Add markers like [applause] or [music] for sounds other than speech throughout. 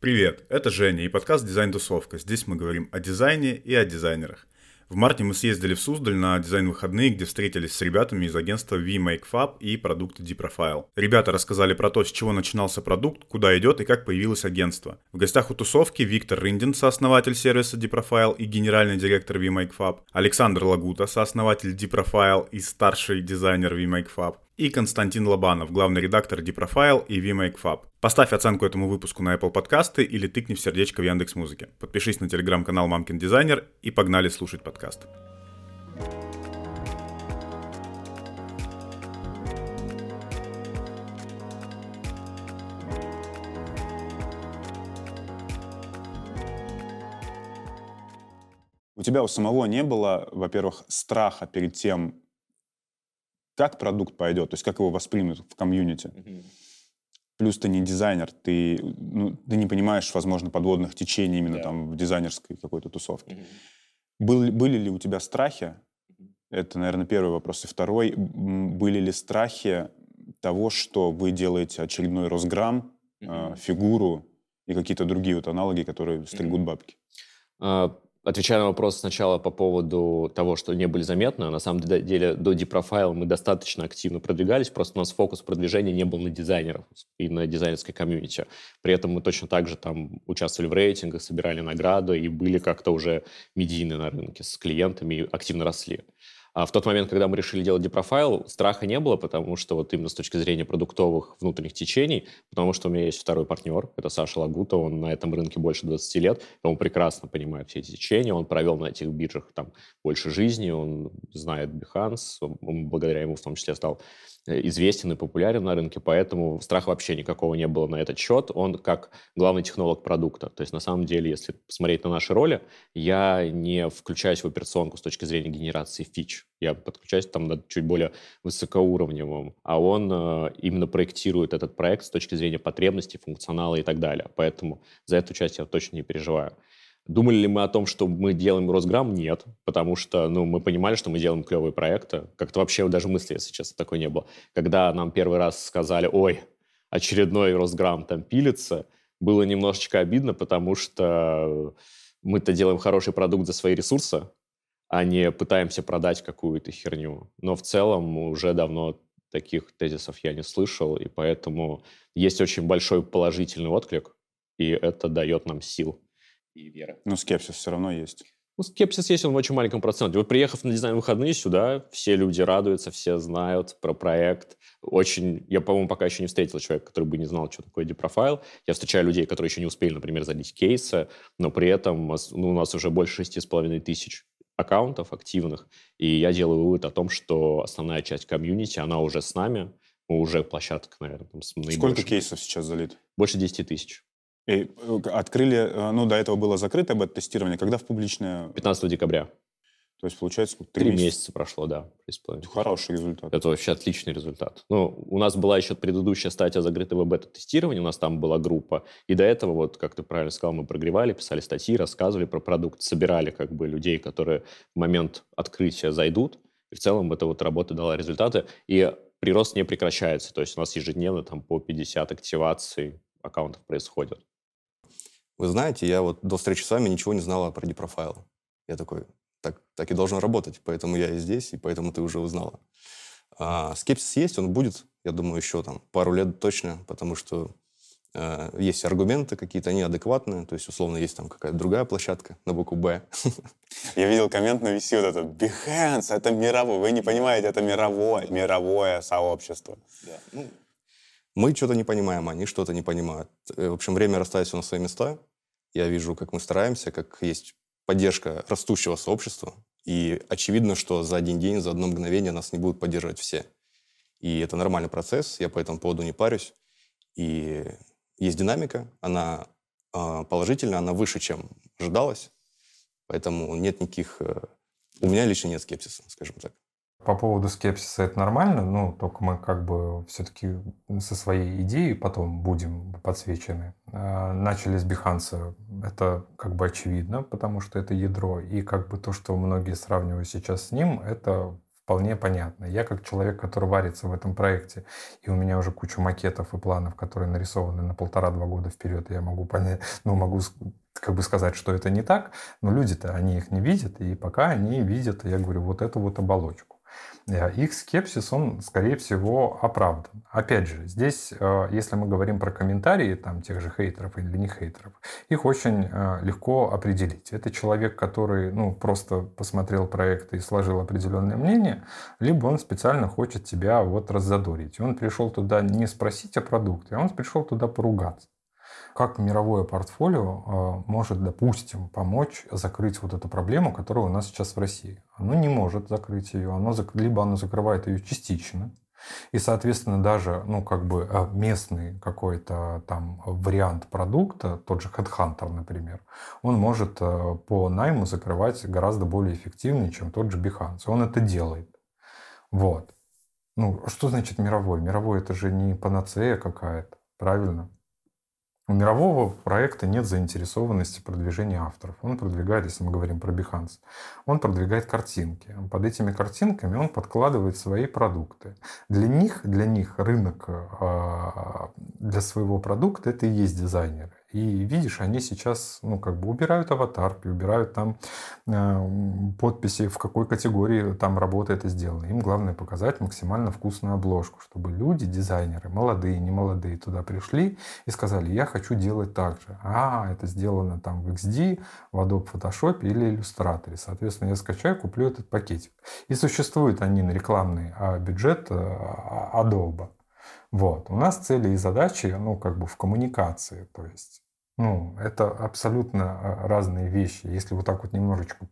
Привет, это Женя и подкаст «Дизайн-тусовка». Здесь мы говорим о дизайне и о дизайнерах. В марте мы съездили в Суздаль на дизайн-выходные, где встретились с ребятами из агентства VMakeFab и продукта Deprofile. Ребята рассказали про то, с чего начинался продукт, куда идет и как появилось агентство. В гостях у тусовки Виктор Рындин, сооснователь сервиса Deprofile и генеральный директор VMakeFab, Александр Лагута, сооснователь Deprofile и старший дизайнер VMakeFab, и Константин Лобанов, главный редактор Deprofile и VMakeFab. Поставь оценку этому выпуску на Apple подкасты или тыкни в сердечко в Яндекс Музыке. Подпишись на телеграм-канал Мамкин Дизайнер и погнали слушать подкаст. У тебя у самого не было, во-первых, страха перед тем, как продукт пойдет, то есть как его воспримут в комьюнити. Mm-hmm. Плюс ты не дизайнер, ты, ну, ты не понимаешь, возможно, подводных течений именно yeah. там в дизайнерской какой-то тусовке. Mm-hmm. Был, были ли у тебя страхи? Это, наверное, первый вопрос. И второй, были ли страхи того, что вы делаете очередной Росграм, mm-hmm. э, фигуру и какие-то другие вот аналоги, которые стригут mm-hmm. бабки? Отвечая на вопрос сначала по поводу того, что не были заметны, на самом деле до Deprofile мы достаточно активно продвигались, просто у нас фокус продвижения не был на дизайнеров и на дизайнерской комьюнити. При этом мы точно так же там участвовали в рейтингах, собирали награды и были как-то уже медийны на рынке с клиентами и активно росли. А в тот момент, когда мы решили делать депрофайл, страха не было, потому что вот именно с точки зрения продуктовых внутренних течений, потому что у меня есть второй партнер, это Саша Лагута, он на этом рынке больше 20 лет, он прекрасно понимает все эти течения, он провел на этих биржах там больше жизни, он знает Behance, он, благодаря ему в том числе стал известен и популярен на рынке, поэтому страха вообще никакого не было на этот счет. Он как главный технолог продукта. То есть на самом деле, если посмотреть на наши роли, я не включаюсь в операционку с точки зрения генерации фич. Я подключаюсь там над чуть более высокоуровневым, а он э, именно проектирует этот проект с точки зрения потребностей, функционала и так далее. Поэтому за эту часть я точно не переживаю. Думали ли мы о том, что мы делаем Росграм? Нет, потому что ну, мы понимали, что мы делаем клевые проекты. Как-то вообще даже мысли, если честно, такой не было. Когда нам первый раз сказали, ой, очередной Росграм там пилится, было немножечко обидно, потому что мы-то делаем хороший продукт за свои ресурсы, а не пытаемся продать какую-то херню. Но в целом уже давно таких тезисов я не слышал, и поэтому есть очень большой положительный отклик, и это дает нам сил и вера. Но скепсис все равно есть. Ну, скепсис есть, он в очень маленьком проценте. Вот приехав на дизайн-выходные сюда, все люди радуются, все знают про проект. Очень, я, по-моему, пока еще не встретил человека, который бы не знал, что такое депрофайл. Я встречаю людей, которые еще не успели, например, залить кейсы, но при этом ну, у нас уже больше шести с половиной тысяч аккаунтов активных, и я делаю вывод о том, что основная часть комьюнити, она уже с нами, уже площадка, наверное, там, с Сколько кейсов сейчас залит? Больше 10 тысяч. И э, открыли, э, ну, до этого было закрытое бета-тестирование, когда в публичное? 15 декабря. То есть, получается, три, месяца. месяца прошло, да. Хороший результат. Это вообще отличный результат. Ну, у нас была еще предыдущая стадия закрытого бета-тестирования, у нас там была группа. И до этого, вот, как ты правильно сказал, мы прогревали, писали статьи, рассказывали про продукт, собирали как бы людей, которые в момент открытия зайдут. И в целом эта вот работа дала результаты. И прирост не прекращается. То есть у нас ежедневно там по 50 активаций аккаунтов происходит. Вы знаете, я вот до встречи с вами ничего не знала про депрофайл. Я такой, так, так и должно работать, поэтому я и здесь, и поэтому ты уже узнала. А, скепсис есть, он будет, я думаю, еще там пару лет точно, потому что э, есть аргументы какие-то, они адекватные, то есть, условно, есть там какая-то другая площадка на букву «Б». [laughs] Я видел коммент на VC, вот этот Behance, это мировой, вы не понимаете, это мировое, мировое сообщество. Да. Ну, мы что-то не понимаем, они что-то не понимают. Э, в общем, время расставить все на свои места. Я вижу, как мы стараемся, как есть поддержка растущего сообщества. И очевидно, что за один день, за одно мгновение нас не будут поддерживать все. И это нормальный процесс, я по этому поводу не парюсь. И есть динамика, она э, положительная, она выше, чем ожидалось. Поэтому нет никаких... Э, у меня лично нет скепсиса, скажем так. По поводу скепсиса это нормально, ну, только мы как бы все-таки со своей идеей потом будем подсвечены. А, начали с Биханса, это как бы очевидно, потому что это ядро, и как бы то, что многие сравнивают сейчас с ним, это вполне понятно. Я как человек, который варится в этом проекте, и у меня уже куча макетов и планов, которые нарисованы на полтора-два года вперед, я могу понять, ну, могу как бы сказать, что это не так, но люди-то, они их не видят, и пока они видят, я говорю, вот эту вот оболочку. Э, их скепсис, он, скорее всего, оправдан. Опять же, здесь, э, если мы говорим про комментарии там, тех же хейтеров или не хейтеров, их очень э, легко определить. Это человек, который ну, просто посмотрел проект и сложил определенное мнение, либо он специально хочет тебя вот раззадорить. Он пришел туда не спросить о продукте, а он пришел туда поругаться как мировое портфолио а, может, допустим, помочь закрыть вот эту проблему, которая у нас сейчас в России? Оно не может закрыть ее, оно, либо оно закрывает ее частично, и, соответственно, даже, ну, как бы а, местный какой-то там вариант продукта, тот же Headhunter, например, он может а, по найму закрывать гораздо более эффективнее, чем тот же Behance. Он это делает. Вот. Ну, что значит мировой? Мировой это же не панацея какая-то, правильно? У мирового проекта нет заинтересованности продвижения авторов. Он продвигает, если мы говорим про Behance, он продвигает картинки. Под этими картинками он подкладывает свои продукты. Для них, для них рынок а, для своего продукта это и есть дизайнеры. И видишь, они сейчас, ну, как бы убирают аватарки, убирают там э, подписи, в какой категории там работа это сделана. Им главное показать максимально вкусную обложку, чтобы люди, дизайнеры, молодые, не молодые, туда пришли и сказали, я хочу делать так же. А, это сделано там в XD, в Adobe Photoshop или Illustrator. Соответственно, я скачаю, куплю этот пакетик. И существует они на рекламный а, бюджет а, Adobe. Вот. У нас цели и задачи, ну, как бы в коммуникации. То есть, ну, это абсолютно а, разные вещи. Если вот так вот немножечко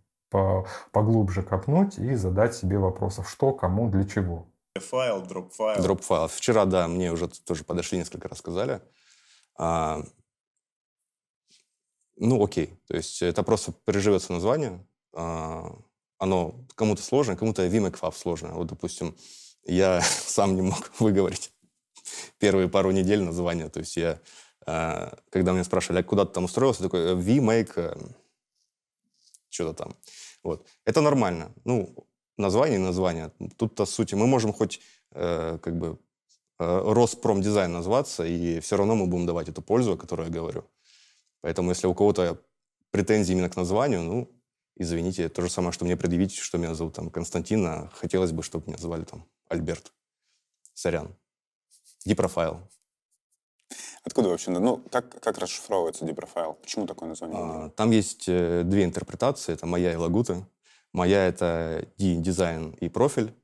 поглубже копнуть и задать себе вопросов, что, кому, для чего. Файл, дроп файл. Дроп файл. Вчера, да, мне уже тоже подошли, несколько раз сказали. А, ну, окей. То есть это просто приживется название. А, оно кому-то сложно, кому-то VMAC сложно. Вот, допустим, я [laughs] сам не мог выговорить первые пару недель названия. То есть я, а, когда меня спрашивали, а куда ты там устроился, такой, V-Make, э, что-то там. Вот. Это нормально. Ну, название название. Тут-то сути. Мы можем хоть э, как бы э, Роспромдизайн назваться, и все равно мы будем давать эту пользу, о которой я говорю. Поэтому если у кого-то претензии именно к названию, ну, извините, то же самое, что мне предъявить, что меня зовут там Константин, а хотелось бы, чтобы меня звали там Альберт. Сорян. Депрофайл. Откуда вообще? Ну, как, как расшифровывается депрофайл? Почему такое название? А, там есть э, две интерпретации. Это моя и Лагуты. Моя — это D, дизайн и профиль,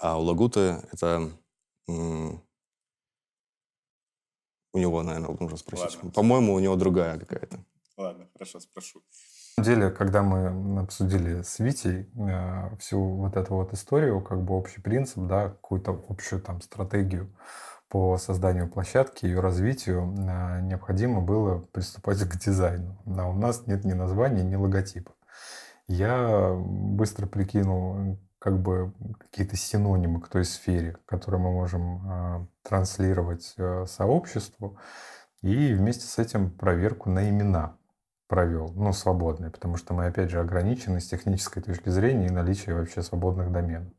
а у Лагуты это... М- у него, наверное, нужно спросить. Ладно. По-моему, у него другая какая-то. Ладно, хорошо, спрошу. На самом деле, когда мы обсудили с Витей э, всю вот эту вот историю, как бы общий принцип, да, какую-то общую там стратегию, по созданию площадки, ее развитию а, необходимо было приступать к дизайну. А у нас нет ни названия, ни логотипа. Я быстро прикинул как бы какие-то синонимы к той сфере, которые мы можем а, транслировать а, сообществу, и вместе с этим проверку на имена провел, ну, свободные, потому что мы, опять же, ограничены с технической точки зрения и наличие вообще свободных доменов.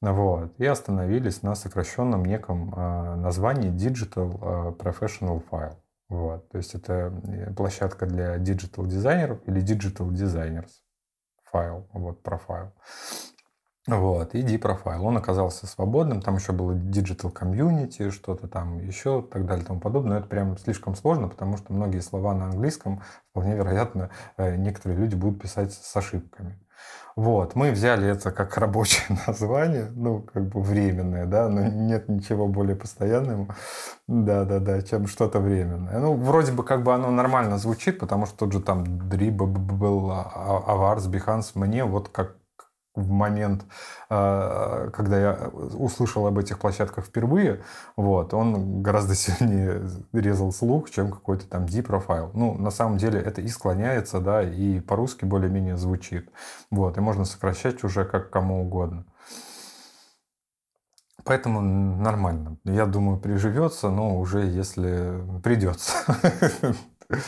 Вот. И остановились на сокращенном неком э, названии Digital э, Professional File. Вот. То есть это э, площадка для digital дизайнеров или digital designers файл, вот профайл. Вот, и D-профайл. Он оказался свободным, там еще было Digital Community, что-то там еще, так далее, тому подобное. Но это прям слишком сложно, потому что многие слова на английском, вполне вероятно, некоторые люди будут писать с ошибками. Вот, мы взяли это как рабочее [laughs] название, ну, как бы временное, да, но нет ничего более постоянного, да-да-да, чем что-то временное. Ну, вроде бы как бы оно нормально звучит, потому что тот же там Dribble, Avars, Behance мне вот как в момент, а, когда я услышал об этих площадках впервые, вот, он гораздо [laughs] сильнее резал слух, чем какой-то там D-профайл. Ну, на самом деле это и склоняется, да, и по-русски более-менее звучит. Вот, и можно сокращать уже как кому угодно. Поэтому нормально. Я думаю, приживется, но уже если придется. [laughs]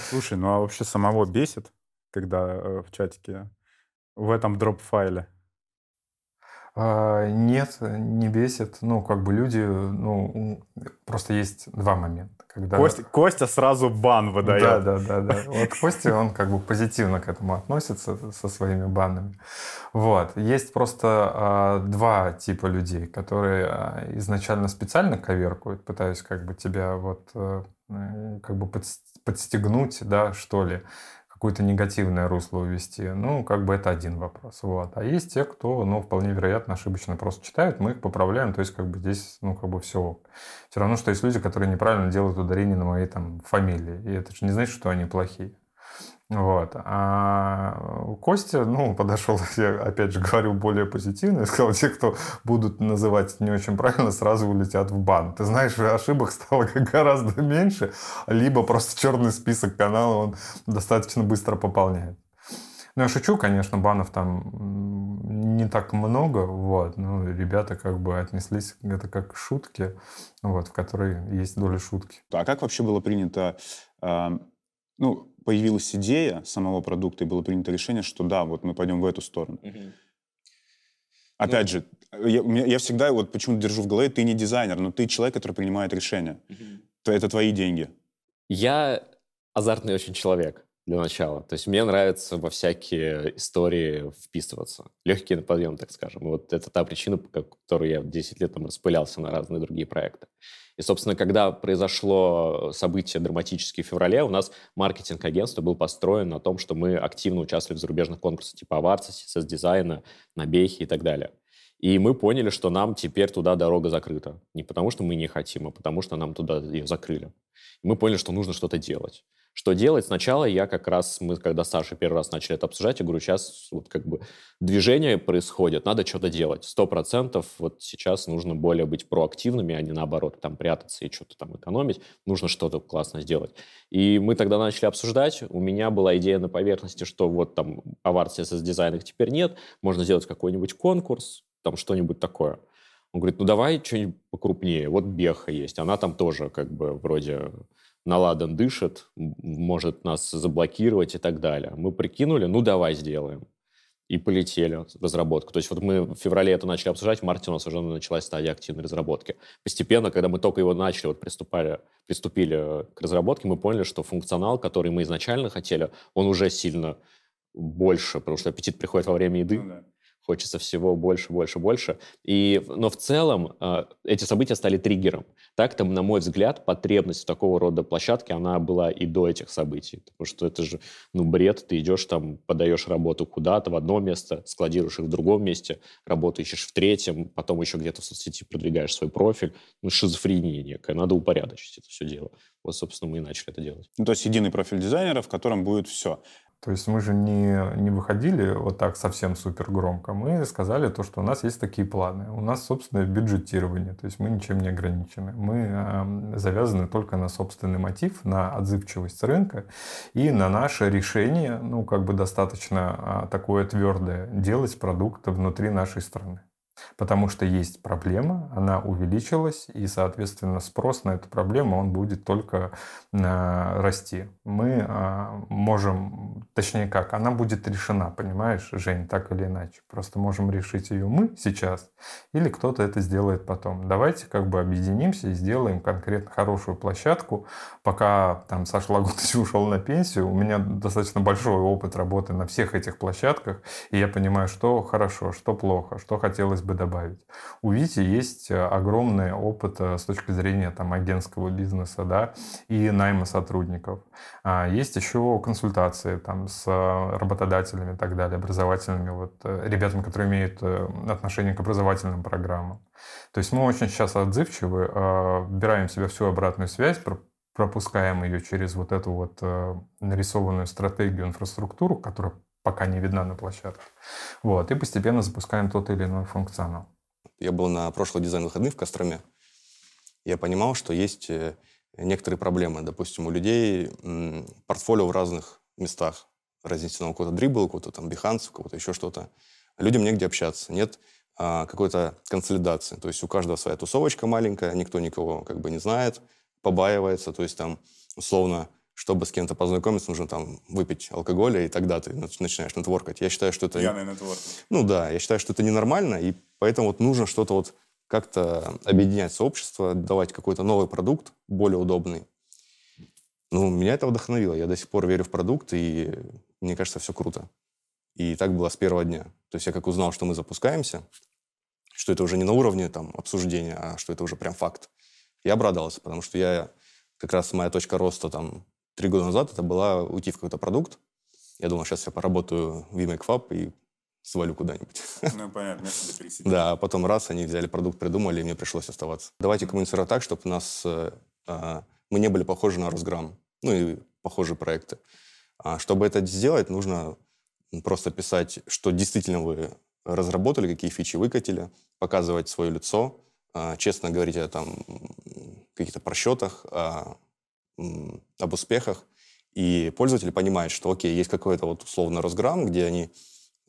Слушай, ну а вообще самого бесит, когда э, в чатике в этом дроп-файле нет, не бесит. Ну, как бы люди, ну, просто есть два момента. Когда... Костя, Костя сразу бан выдает. Да, да, да, да. Вот Костя, он как бы позитивно к этому относится со своими банами. Вот. Есть просто а, два типа людей, которые а, изначально специально коверкуют, пытаясь как бы тебя вот а, как бы подстегнуть, да, что ли какое-то негативное русло увести, ну, как бы это один вопрос. Вот. А есть те, кто, ну, вполне вероятно, ошибочно просто читают, мы их поправляем, то есть, как бы здесь, ну, как бы все. Все равно, что есть люди, которые неправильно делают ударение на моей там фамилии, и это же не значит, что они плохие. Вот. А Костя, ну, подошел, [laughs] я опять же говорю более позитивно, и сказал, те, кто будут называть не очень правильно, сразу улетят в бан. Ты знаешь, ошибок стало [laughs] гораздо меньше, либо просто черный список канала он достаточно быстро пополняет. Ну, я шучу, конечно, банов там не так много, вот, но ребята как бы отнеслись это как к шутке, вот, в которой есть доля шутки. А как вообще было принято, э, ну, появилась идея самого продукта, и было принято решение, что да, вот мы пойдем в эту сторону. Угу. Опять ну, же, я, я всегда вот почему-то держу в голове, ты не дизайнер, но ты человек, который принимает решения. Угу. Это твои деньги. Я азартный очень человек для начала. То есть мне нравится во всякие истории вписываться. Легкий на подъем, так скажем. вот это та причина, по которой я 10 лет там распылялся на разные другие проекты. И, собственно, когда произошло событие драматическое в феврале, у нас маркетинг агентства был построен на том, что мы активно участвовали в зарубежных конкурсах типа Аварца, CSS-дизайна, Набехи и так далее. И мы поняли, что нам теперь туда дорога закрыта. Не потому, что мы не хотим, а потому, что нам туда ее закрыли. И мы поняли, что нужно что-то делать. Что делать? Сначала я как раз, мы когда с Сашей первый раз начали это обсуждать, я говорю, сейчас вот как бы движение происходит, надо что-то делать. Сто процентов вот сейчас нужно более быть проактивными, а не наоборот там прятаться и что-то там экономить. Нужно что-то классно сделать. И мы тогда начали обсуждать. У меня была идея на поверхности, что вот там аварт CSS дизайнах теперь нет, можно сделать какой-нибудь конкурс, там что-нибудь такое. Он говорит, ну давай что-нибудь покрупнее. Вот Беха есть, она там тоже как бы вроде наладан дышит, может нас заблокировать и так далее. Мы прикинули, ну давай сделаем. И полетели разработку. То есть вот мы в феврале это начали обсуждать, в марте у нас уже началась стадия активной разработки. Постепенно, когда мы только его начали, вот приступали, приступили к разработке, мы поняли, что функционал, который мы изначально хотели, он уже сильно больше, потому что аппетит приходит во время еды. Ну, да хочется всего больше, больше, больше. И, но в целом э, эти события стали триггером. Так-то, на мой взгляд, потребность в такого рода площадке, она была и до этих событий. Потому что это же, ну, бред. Ты идешь там, подаешь работу куда-то в одно место, складируешь их в другом месте, работу ищешь в третьем, потом еще где-то в соцсети продвигаешь свой профиль. Ну, шизофрения некая. Надо упорядочить это все дело. Вот, собственно, мы и начали это делать. Ну, то есть единый профиль дизайнера, в котором будет все. То есть мы же не, не выходили вот так совсем супер громко. Мы сказали то, что у нас есть такие планы. У нас собственное бюджетирование, то есть мы ничем не ограничены. Мы э, завязаны только на собственный мотив, на отзывчивость рынка и на наше решение, ну как бы достаточно э, такое твердое, делать продукты внутри нашей страны. Потому что есть проблема, она увеличилась, и, соответственно, спрос на эту проблему, он будет только э, расти. Мы э, можем, точнее как, она будет решена, понимаешь, Жень, так или иначе. Просто можем решить ее мы сейчас, или кто-то это сделает потом. Давайте как бы объединимся и сделаем конкретно хорошую площадку. Пока там Саша Лагутович [laughs] ушел на пенсию, у меня достаточно большой опыт работы на всех этих площадках, и я понимаю, что хорошо, что плохо, что хотелось бы бы добавить. У Вити есть э, огромный опыт э, с точки зрения там, агентского бизнеса да, и найма сотрудников. А есть еще консультации там, с э, работодателями и так далее, образовательными, вот, ребятами, которые имеют отношение к образовательным программам. То есть мы очень сейчас отзывчивы, вбираем в себя всю обратную связь, пропускаем ее через вот эту вот нарисованную стратегию, инфраструктуру, которая пока не видна на площадке. Вот, и постепенно запускаем тот или иной функционал. Я был на прошлый дизайн выходных в Костроме. Я понимал, что есть э, некоторые проблемы. Допустим, у людей портфолио в разных местах. Разнесено у кого-то дрибл, у кого-то там Behance, у кого-то еще что-то. Людям негде общаться. Нет а, какой-то консолидации. То есть у каждого своя тусовочка маленькая, никто никого как бы не знает, побаивается. То есть там условно чтобы с кем-то познакомиться, нужно там выпить алкоголя, и тогда ты начинаешь нетворкать. Я считаю, что это... Пьяный нетворкинг. Ну да, я считаю, что это ненормально, и поэтому вот нужно что-то вот как-то объединять сообщество, давать какой-то новый продукт, более удобный. Ну, меня это вдохновило. Я до сих пор верю в продукт, и мне кажется, все круто. И так было с первого дня. То есть я как узнал, что мы запускаемся, что это уже не на уровне там, обсуждения, а что это уже прям факт, я обрадовался, потому что я как раз моя точка роста там три года назад это была уйти в какой-то продукт. Я думал, сейчас я поработаю в VMakeFab и свалю куда-нибудь. [laughs] Ну, понятно, место пересечения. Да, а потом раз, они взяли продукт, придумали, и мне пришлось оставаться. Давайте коммуницировать так, чтобы нас, э, а, мы не были похожи на Росграм, ну и похожие проекты. А чтобы это сделать, нужно просто писать, что действительно вы разработали, какие фичи выкатили, показывать свое лицо, а, честно говорить о там, каких-то просчетах, о, об успехах. И пользователи понимают, что, окей, есть какой-то вот условно Росграм, где они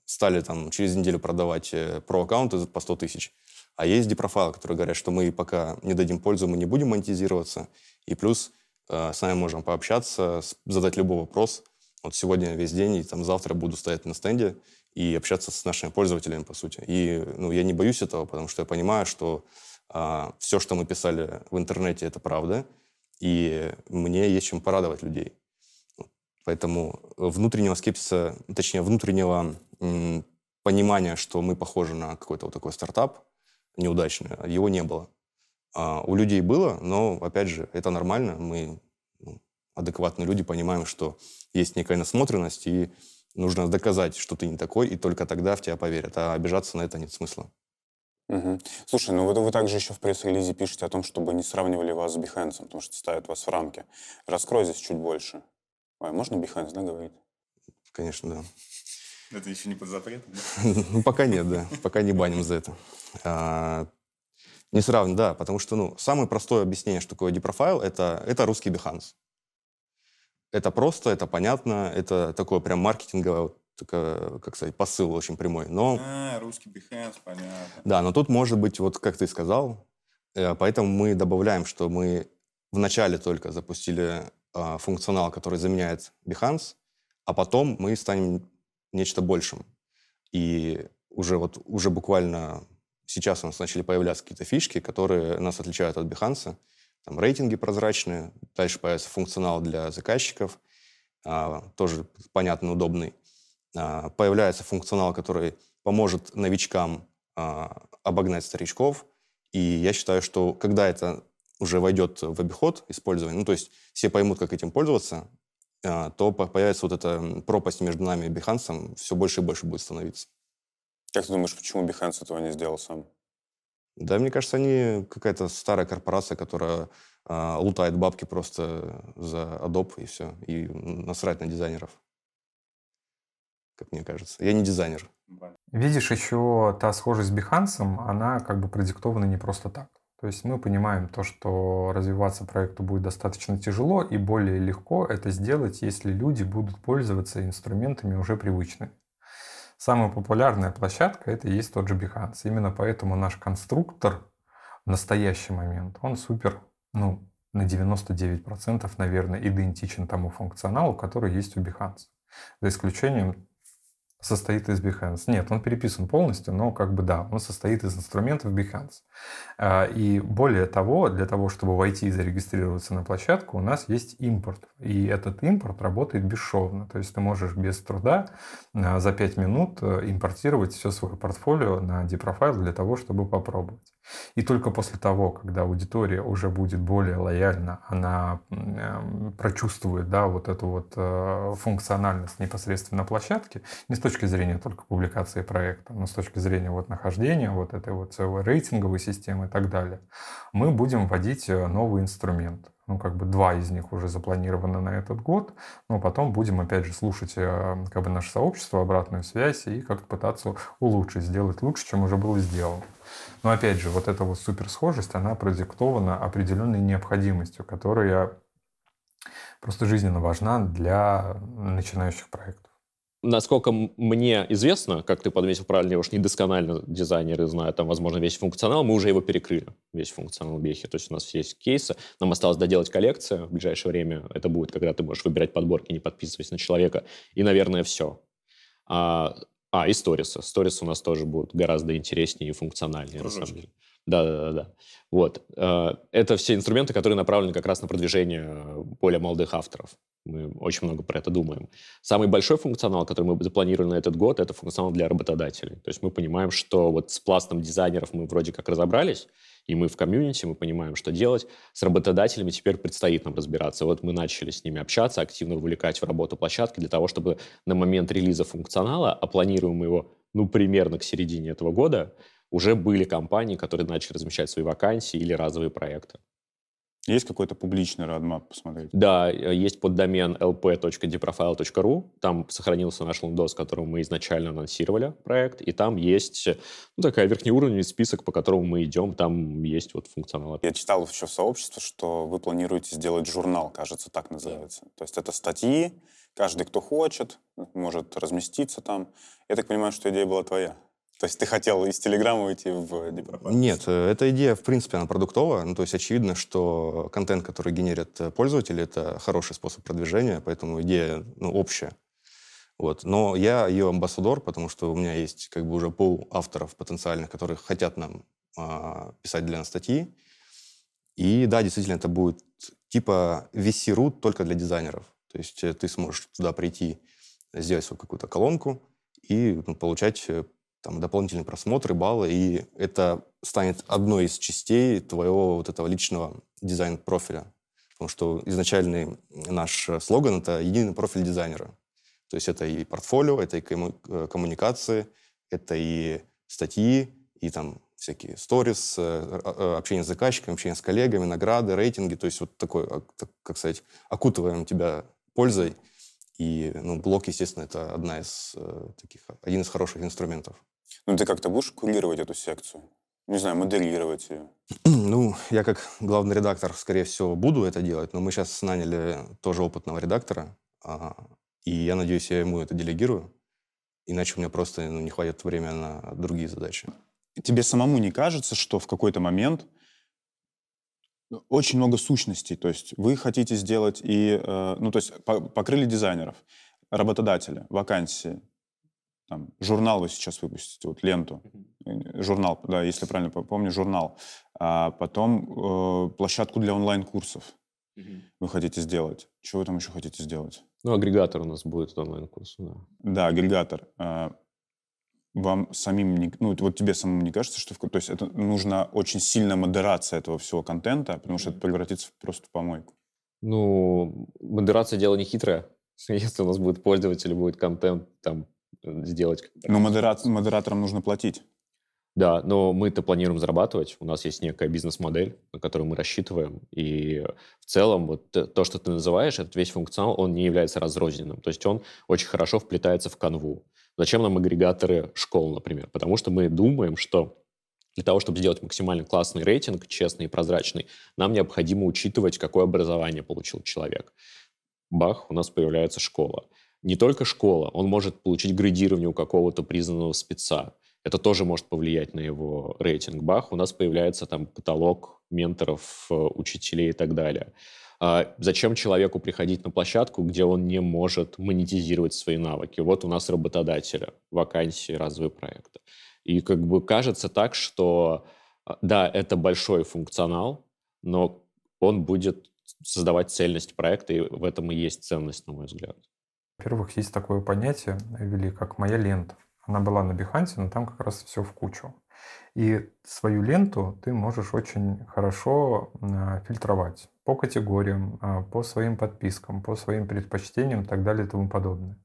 стали там через неделю продавать э, про-аккаунты по 100 тысяч. А есть депрофайлы, которые говорят, что мы пока не дадим пользу, мы не будем монетизироваться. И плюс э, с нами можем пообщаться, задать любой вопрос. Вот сегодня весь день и там завтра буду стоять на стенде и общаться с нашими пользователями, по сути. И ну, я не боюсь этого, потому что я понимаю, что э, все, что мы писали в интернете, это правда. И мне есть чем порадовать людей. Поэтому внутреннего скепсиса, точнее, внутреннего понимания, что мы похожи на какой-то вот такой стартап неудачный, его не было. А у людей было, но, опять же, это нормально. Мы ну, адекватные люди, понимаем, что есть некая насмотренность, и нужно доказать, что ты не такой, и только тогда в тебя поверят. А обижаться на это нет смысла. Угу. Слушай, ну вы, вы также еще в пресс-релизе пишете о том, чтобы не сравнивали вас с Behance, потому что ставят вас в рамки. Раскрой здесь чуть больше. Ой, можно Behance, да, говорить? Конечно, да. Это еще не под запретом, да? [laughs] Ну, пока нет, да. Пока не баним за это. А, не сравнивать, да, потому что, ну, самое простое объяснение, что такое депрофайл, это, это русский Behance. Это просто, это понятно, это такое прям маркетинговое, вот, как сказать, посыл очень прямой. Но, А, русский Behance, понятно. да, но тут может быть, вот как ты сказал, э, поэтому мы добавляем, что мы вначале только запустили а, функционал, который заменяет Behance, а потом мы станем нечто большим. И уже вот уже буквально сейчас у нас начали появляться какие-то фишки, которые нас отличают от Behance. Там рейтинги прозрачные, дальше появится функционал для заказчиков, а, тоже понятный, удобный. А, появляется функционал, который поможет новичкам а, обогнать старичков. И я считаю, что когда это уже войдет в обиход использования, ну, то есть все поймут, как этим пользоваться, а, то появится вот эта пропасть между нами и Behance, все больше и больше будет становиться. Как ты думаешь, почему Behance этого не сделал сам? Да, мне кажется, они какая-то старая корпорация, которая лутает бабки просто за Adobe и все, и насрать на дизайнеров. Как мне кажется. Я не дизайнер. Видишь, еще та схожесть с Behance, она как бы продиктована не просто так. То есть мы понимаем то, что развиваться проекту будет достаточно тяжело и более легко это сделать, если люди будут пользоваться инструментами уже привычными. Самая популярная площадка это и есть тот же Behance. Именно поэтому наш конструктор в настоящий момент, он супер, ну, на 99% наверное, идентичен тому функционалу, который есть у Behance. За исключением состоит из Behance. Нет, он переписан полностью, но как бы да, он состоит из инструментов Behance. А, и более того, для того, чтобы войти и зарегистрироваться на площадку, у нас есть импорт. И этот импорт работает бесшовно. То есть ты можешь без труда а, за 5 минут э, импортировать все свое портфолио на депрофайл для того, чтобы попробовать. И только после того, когда аудитория уже будет более лояльна, она эм, прочувствует да, вот эту вот э, функциональность непосредственно на площадке, не с точки зрения только публикации проекта, но с точки зрения вот нахождения вот этой вот целой рейтинговой системы и так далее, мы будем вводить э, новый инструмент. Ну, как бы два из них уже запланированы на этот год, но потом будем, опять же, слушать э, как бы наше сообщество, обратную связь и как-то пытаться улучшить, сделать лучше, чем уже было сделано. Но опять же, вот эта вот суперсхожесть, она продиктована определенной необходимостью, которая просто жизненно важна для начинающих проектов. насколько мне известно, как ты подметил правильно, я уж недосконально дизайнеры знают, там, возможно, весь функционал, мы уже его перекрыли, весь функционал Бехи. То есть у нас есть кейсы, нам осталось доделать коллекцию в ближайшее время. Это будет, когда ты можешь выбирать подборки, не подписываясь на человека. И, наверное, все. А, а и сторисы. Сторисы у нас тоже будут гораздо интереснее и функциональнее, Кружочки. на самом деле. Да, да, да, да. Вот. Э, это все инструменты, которые направлены как раз на продвижение более молодых авторов. Мы очень много про это думаем. Самый большой функционал, который мы запланировали на этот год, это функционал для работодателей. То есть мы понимаем, что вот с пластом дизайнеров мы вроде как разобрались, и мы в комьюнити, мы понимаем, что делать. С работодателями теперь предстоит нам разбираться. Вот мы начали с ними общаться, активно вовлекать в работу площадки для того, чтобы на момент релиза функционала, а планируем его, ну, примерно к середине этого года, уже были компании, которые начали размещать свои вакансии или разовые проекты. Есть какой-то публичный родмап посмотреть? Да, э, есть поддомен lp.deprofile.ru. Там сохранился наш лендос, которым мы изначально анонсировали проект. И там есть ну, такая верхнеуровневый список, по которому мы идем. Там есть вот функционал. Я читал еще в сообществе, что вы планируете сделать журнал, кажется, так называется. Да. То есть это статьи, каждый, кто хочет, может разместиться там. Я так понимаю, что идея была твоя. То есть ты хотел из Телеграма уйти в Дипропаст? Нет, э, эта идея, в принципе, она продуктовая. Ну, то есть очевидно, что контент, который генерят э, пользователи, это хороший способ продвижения, поэтому идея ну, общая. Вот. Но я ее амбассадор, потому что у меня есть как бы уже пол авторов потенциальных, которые хотят нам а, писать для нас статьи. И да, действительно, это будет типа VC-root только для дизайнеров. То есть э, ты сможешь туда прийти, сделать свою какую-то колонку и ну, получать там, дополнительные просмотры, баллы, и это станет одной из частей твоего вот этого личного дизайн-профиля. Потому что изначальный наш слоган — это единый профиль дизайнера. То есть это и портфолио, это и э, коммуникации, это и статьи, и там всякие сторис, э, э, общение с заказчиками, общение с коллегами, награды, рейтинги. То есть вот такой, а, как сказать, окутываем тебя пользой. И ну, блог, естественно, это одна из таких, один из хороших инструментов. Ну, ты как-то будешь курировать эту секцию? Не знаю, моделировать ее? Ну, я как главный редактор, скорее всего, буду это делать, но мы сейчас наняли тоже опытного редактора, а, и я надеюсь, я ему это делегирую, иначе у меня просто ну, не хватит времени на другие задачи. Тебе самому не кажется, что в какой-то момент очень много сущностей, то есть вы хотите сделать и, э, ну, то есть покрыли дизайнеров, работодателя, вакансии, там, журнал вы сейчас выпустите, вот ленту, mm-hmm. журнал, да, если правильно помню, журнал, а потом э, площадку для онлайн-курсов вы хотите сделать. Что вы там еще хотите сделать? Ну, агрегатор у нас будет онлайн-курс, да. Да, агрегатор. А, вам самим, не, ну, вот тебе самому не кажется, что, то есть это нужна очень сильная модерация этого всего контента, потому что это превратится просто в помойку? Ну, модерация дело не хитрое. [laughs] Если у нас будет пользователь, будет контент там сделать. Но модерат, модераторам нужно платить. Да, но мы-то планируем зарабатывать. У нас есть некая бизнес-модель, на которую мы рассчитываем. И в целом вот то, что ты называешь, этот весь функционал, он не является разрозненным. То есть он очень хорошо вплетается в канву. Зачем нам агрегаторы школ, например? Потому что мы думаем, что для того, чтобы сделать максимально классный рейтинг, честный и прозрачный, нам необходимо учитывать, какое образование получил человек. Бах, у нас появляется школа не только школа, он может получить градирование у какого-то признанного спеца. Это тоже может повлиять на его рейтинг. Бах, у нас появляется там каталог менторов, э, учителей и так далее. А зачем человеку приходить на площадку, где он не может монетизировать свои навыки? Вот у нас работодателя, вакансии, разовые проекты. И как бы кажется так, что а, да, это большой функционал, но он будет создавать цельность проекта, и в этом и есть ценность, на мой взгляд. Во-первых, есть такое понятие, ввели, как «моя лента». Она была на Behance, но там как раз все в кучу. И свою ленту ты можешь очень хорошо а, фильтровать по категориям, а, по своим подпискам, по своим предпочтениям и так далее и тому подобное.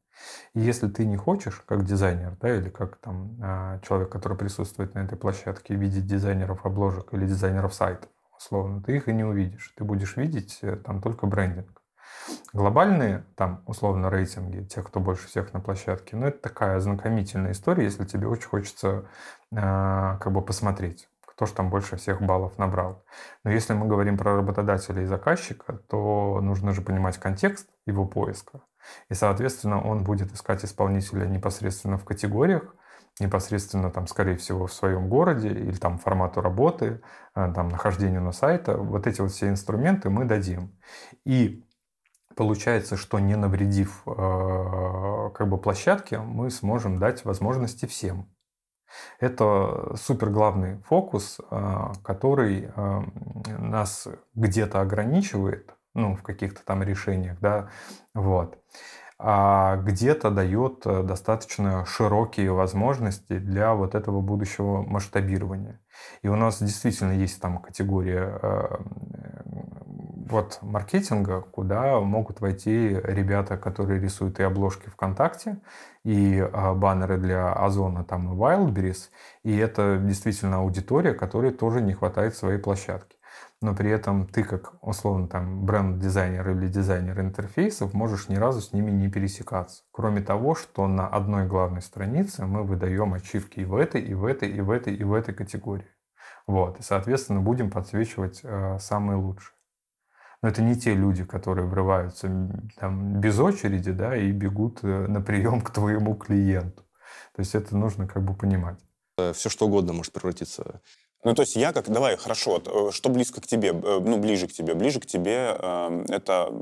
И если ты не хочешь, как дизайнер, да, или как там а, человек, который присутствует на этой площадке, видеть дизайнеров обложек или дизайнеров сайтов, условно, ты их и не увидишь. Ты будешь видеть э, там только брендинг. Глобальные, там, условно, рейтинги тех, кто больше всех на площадке, ну, это такая ознакомительная история, если тебе очень хочется э, как бы посмотреть, кто же там больше всех баллов набрал. Но если мы говорим про работодателя и заказчика, то нужно же понимать контекст его поиска. И, соответственно, он будет искать исполнителя непосредственно в категориях, непосредственно там, скорее всего, в своем городе или там формату работы, э, там, нахождению на сайте. Вот эти вот все инструменты мы дадим. И получается, что не навредив э, как бы площадке, мы сможем дать возможности всем. Это супер главный фокус, э, который э, нас где-то ограничивает, ну, в каких-то там решениях, да, вот а где-то дает достаточно широкие возможности для вот этого будущего масштабирования. И у нас действительно есть там категория вот маркетинга, куда могут войти ребята, которые рисуют и обложки ВКонтакте, и э, баннеры для Озона, там и Wildberries, и это действительно аудитория, которой тоже не хватает своей площадки но при этом ты как, условно, там, бренд-дизайнер или дизайнер интерфейсов можешь ни разу с ними не пересекаться. Кроме того, что на одной главной странице мы выдаем ачивки и в этой, и в этой, и в этой, и в этой категории. Вот. И, соответственно, будем подсвечивать э, самые лучшие. Но это не те люди, которые врываются там, без очереди да, и бегут э, на прием к твоему клиенту. То есть это нужно как бы понимать. Э, Все что угодно может превратиться ну, то есть я как, давай, хорошо, э, что близко к тебе, ну, ближе к тебе? Ближе к тебе э, это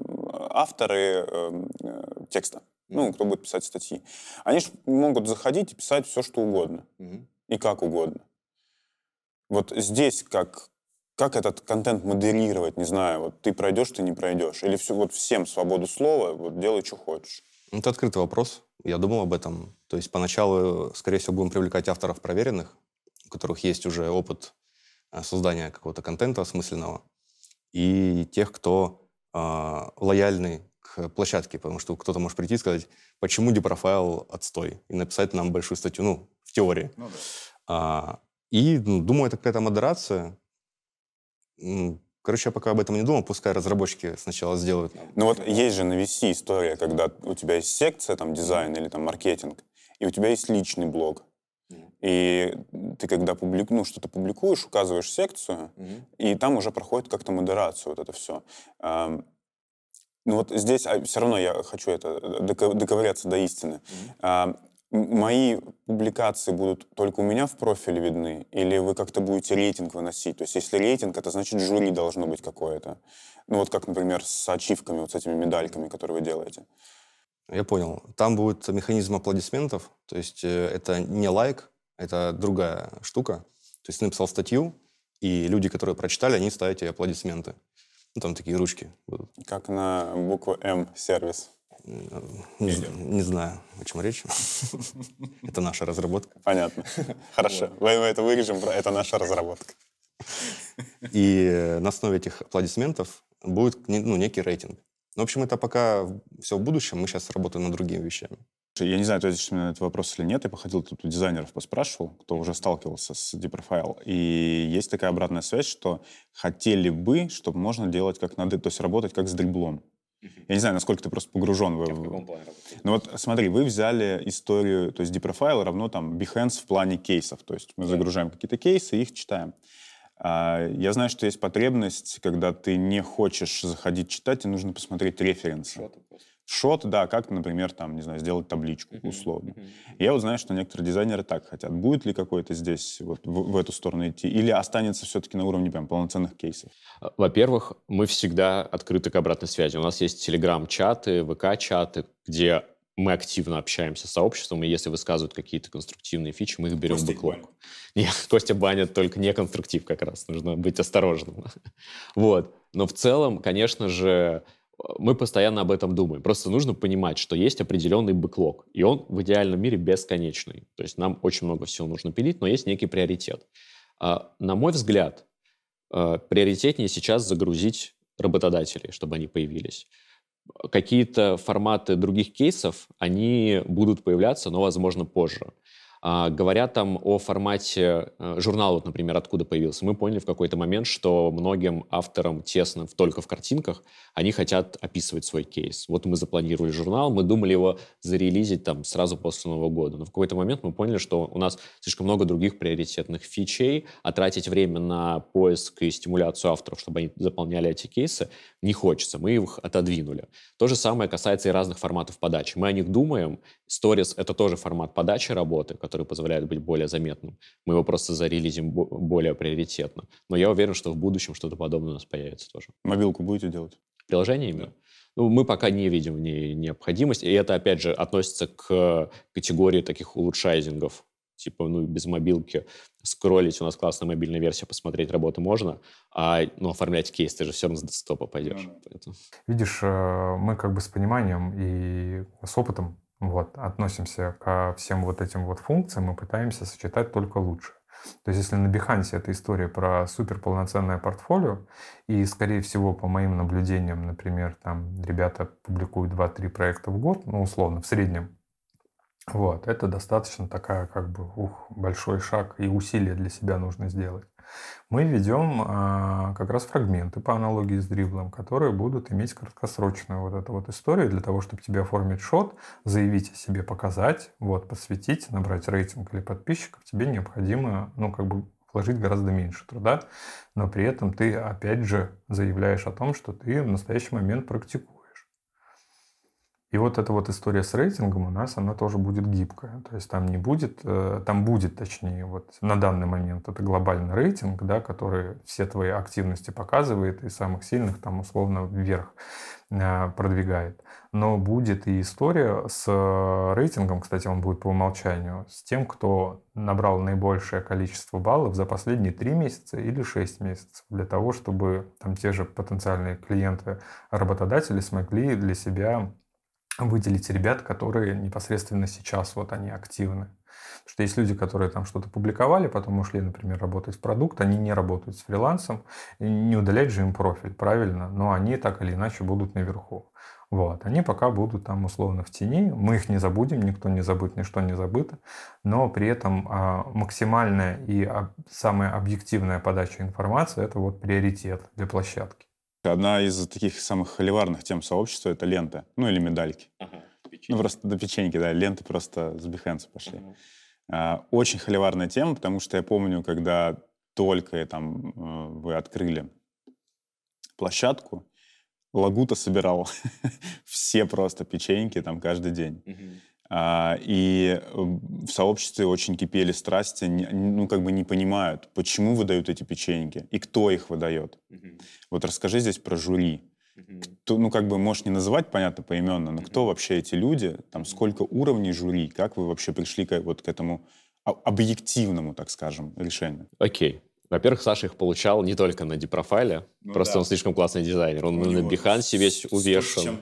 авторы э, текста, ну, кто будет писать статьи. Они же могут заходить и писать все, что угодно. Mm-hmm. И как угодно. Вот здесь как, как этот контент модерировать, не знаю, вот ты пройдешь, ты не пройдешь. Или все, вот всем свободу слова, вот делай, что хочешь. Это открытый вопрос. Я думал об этом. То есть поначалу, скорее всего, будем привлекать авторов проверенных, у которых есть уже опыт э, создания какого-то контента осмысленного, и тех, кто э, лояльный к площадке, потому что кто-то может прийти и сказать, почему депрофайл отстой, и написать нам большую статью, ну, в теории. Ну, да. а, и, ну, думаю, это какая-то модерация. Короче, я пока об этом не думал, пускай разработчики сначала сделают. Ну вот есть же на VC история, когда у тебя есть секция, там, дизайн или там маркетинг, и у тебя есть личный блог. И ты, когда публик... ну, что-то публикуешь, указываешь секцию, mm-hmm. и там уже проходит как-то модерацию вот это все. Ну вот здесь а, все равно я хочу это э, доковыряться до истины. Mm-hmm. Мои публикации будут только у меня в профиле видны, или вы как-то будете рейтинг выносить? То есть если рейтинг, это значит жюри должно быть какое-то. Ну вот как, например, с ачивками, вот с этими медальками, которые вы делаете. Я понял. Там будет механизм аплодисментов, то есть э, это не лайк, это другая штука. То есть ты написал статью, и люди, которые прочитали, они ставят тебе аплодисменты. Ну, там такие ручки будут. Как на букву М сервис. Не, не знаю, о чем речь. [laughs] Это наша разработка. Понятно. [laughs] Хорошо. Мы это вырежем. Это наша разработка. И на основе этих аплодисментов будет ну, некий рейтинг. Ну, в общем, это пока все в будущем. Мы сейчас работаем над другими вещами. Я не знаю, ответишь мне на этот вопрос или нет. Я походил тут у дизайнеров, поспрашивал, кто уже сталкивался с Deprofile. И есть такая обратная связь, что хотели бы, чтобы можно делать как надо, то есть работать как с дриблом. Я не знаю, насколько ты просто погружен в... в Ну вот смотри, вы взяли историю, то есть Deprofile равно там Behance в плане кейсов. То есть мы загружаем какие-то кейсы и их читаем. А, я знаю, что есть потребность, когда ты не хочешь заходить читать, и нужно посмотреть референсы. Шот, да, как, например, там, не знаю, сделать табличку, условно. Я вот знаю, что некоторые дизайнеры так хотят. Будет ли какой-то здесь вот в, в эту сторону идти? Или останется все-таки на уровне прям полноценных кейсов? А, во-первых, мы всегда открыты к обратной связи. У нас есть телеграм-чаты, ВК-чаты, где мы активно общаемся с сообществом, и если высказывают какие-то конструктивные фичи, мы их берем Костя в бэклог. [laughs] Нет, Костя банит только не конструктив как раз, нужно быть осторожным. [laughs] вот. Но в целом, конечно же, мы постоянно об этом думаем. Просто нужно понимать, что есть определенный бэклог, и он в идеальном мире бесконечный. То есть нам очень много всего нужно пилить, но есть некий приоритет. А, на мой взгляд, а, приоритетнее сейчас загрузить работодателей, чтобы они появились какие-то форматы других кейсов, они будут появляться, но, возможно, позже. А, говорят там о формате э, журнала, вот, например, откуда появился. Мы поняли в какой-то момент, что многим авторам тесно только в картинках, они хотят описывать свой кейс. Вот мы запланировали журнал, мы думали его зарелизить там сразу после Нового года, но в какой-то момент мы поняли, что у нас слишком много других приоритетных фичей, а тратить время на поиск и стимуляцию авторов, чтобы они заполняли эти кейсы, не хочется. Мы их отодвинули. То же самое касается и разных форматов подачи. Мы о них думаем. Stories — это тоже формат подачи работы, который который позволяет быть более заметным. Мы его просто зарелизим более приоритетно. Но я уверен, что в будущем что-то подобное у нас появится тоже. Мобилку будете делать? Приложение именно? Ну, мы пока не видим в ней необходимости. И это, опять же, относится к категории таких улучшайзингов. Типа, ну, без мобилки скроллить, у нас классная мобильная версия, посмотреть работы можно, а ну, оформлять кейс ты же все равно с десктопа пойдешь. Поэтому. Видишь, э, мы как бы с пониманием и с опытом вот, относимся ко всем вот этим вот функциям и пытаемся сочетать только лучше. То есть если на Behance это история про супер полноценное портфолио, и, скорее всего, по моим наблюдениям, например, там ребята публикуют 2-3 проекта в год, ну, условно, в среднем, вот, это достаточно такая, как бы, ух, большой шаг и усилия для себя нужно сделать мы ведем а, как раз фрагменты по аналогии с дриблом, которые будут иметь краткосрочную вот эту вот историю для того, чтобы тебе оформить шот, заявить о себе, показать, вот, подсветить, набрать рейтинг или подписчиков, тебе необходимо, ну, как бы вложить гораздо меньше труда, но при этом ты, опять же, заявляешь о том, что ты в настоящий момент практикуешь. И вот эта вот история с рейтингом у нас, она тоже будет гибкая. То есть там не будет, э, там будет, точнее, вот на данный момент это глобальный рейтинг, да, который все твои активности показывает и самых сильных там условно вверх э, продвигает. Но будет и история с рейтингом, кстати, он будет по умолчанию, с тем, кто набрал наибольшее количество баллов за последние 3 месяца или 6 месяцев, для того, чтобы там те же потенциальные клиенты, работодатели смогли для себя выделить ребят, которые непосредственно сейчас вот они активны. Потому что есть люди, которые там что-то публиковали, потом ушли, например, работать в продукт, они не работают с фрилансом, не удалять же им профиль, правильно, но они так или иначе будут наверху. Вот. Они пока будут там условно в тени, мы их не забудем, никто не забыт, ничто не забыто, но при этом а, максимальная и самая объективная подача информации – это вот приоритет для площадки. Одна из таких самых холиварных тем сообщества — это ленты, ну или медальки. Ага, ну просто до печеньки, да, ленты просто с Behance пошли. Ага. А, очень холиварная тема, потому что я помню, когда только там э, вы открыли площадку, Лагута собирал [laughs] все просто печеньки там каждый день. Угу. А, и в сообществе очень кипели страсти, ну, как бы не понимают, почему выдают эти печеньки и кто их выдает. Mm-hmm. Вот расскажи здесь про жюри. Mm-hmm. Кто, ну, как бы, можешь не называть, понятно, поименно, но mm-hmm. кто вообще эти люди, там, сколько уровней жюри, как вы вообще пришли к, вот к этому объективному, так скажем, решению? Окей. Okay. Во-первых, Саша их получал не только на дипрофайле, ну, просто да. он слишком классный дизайнер. Он У на Behance весь увешан.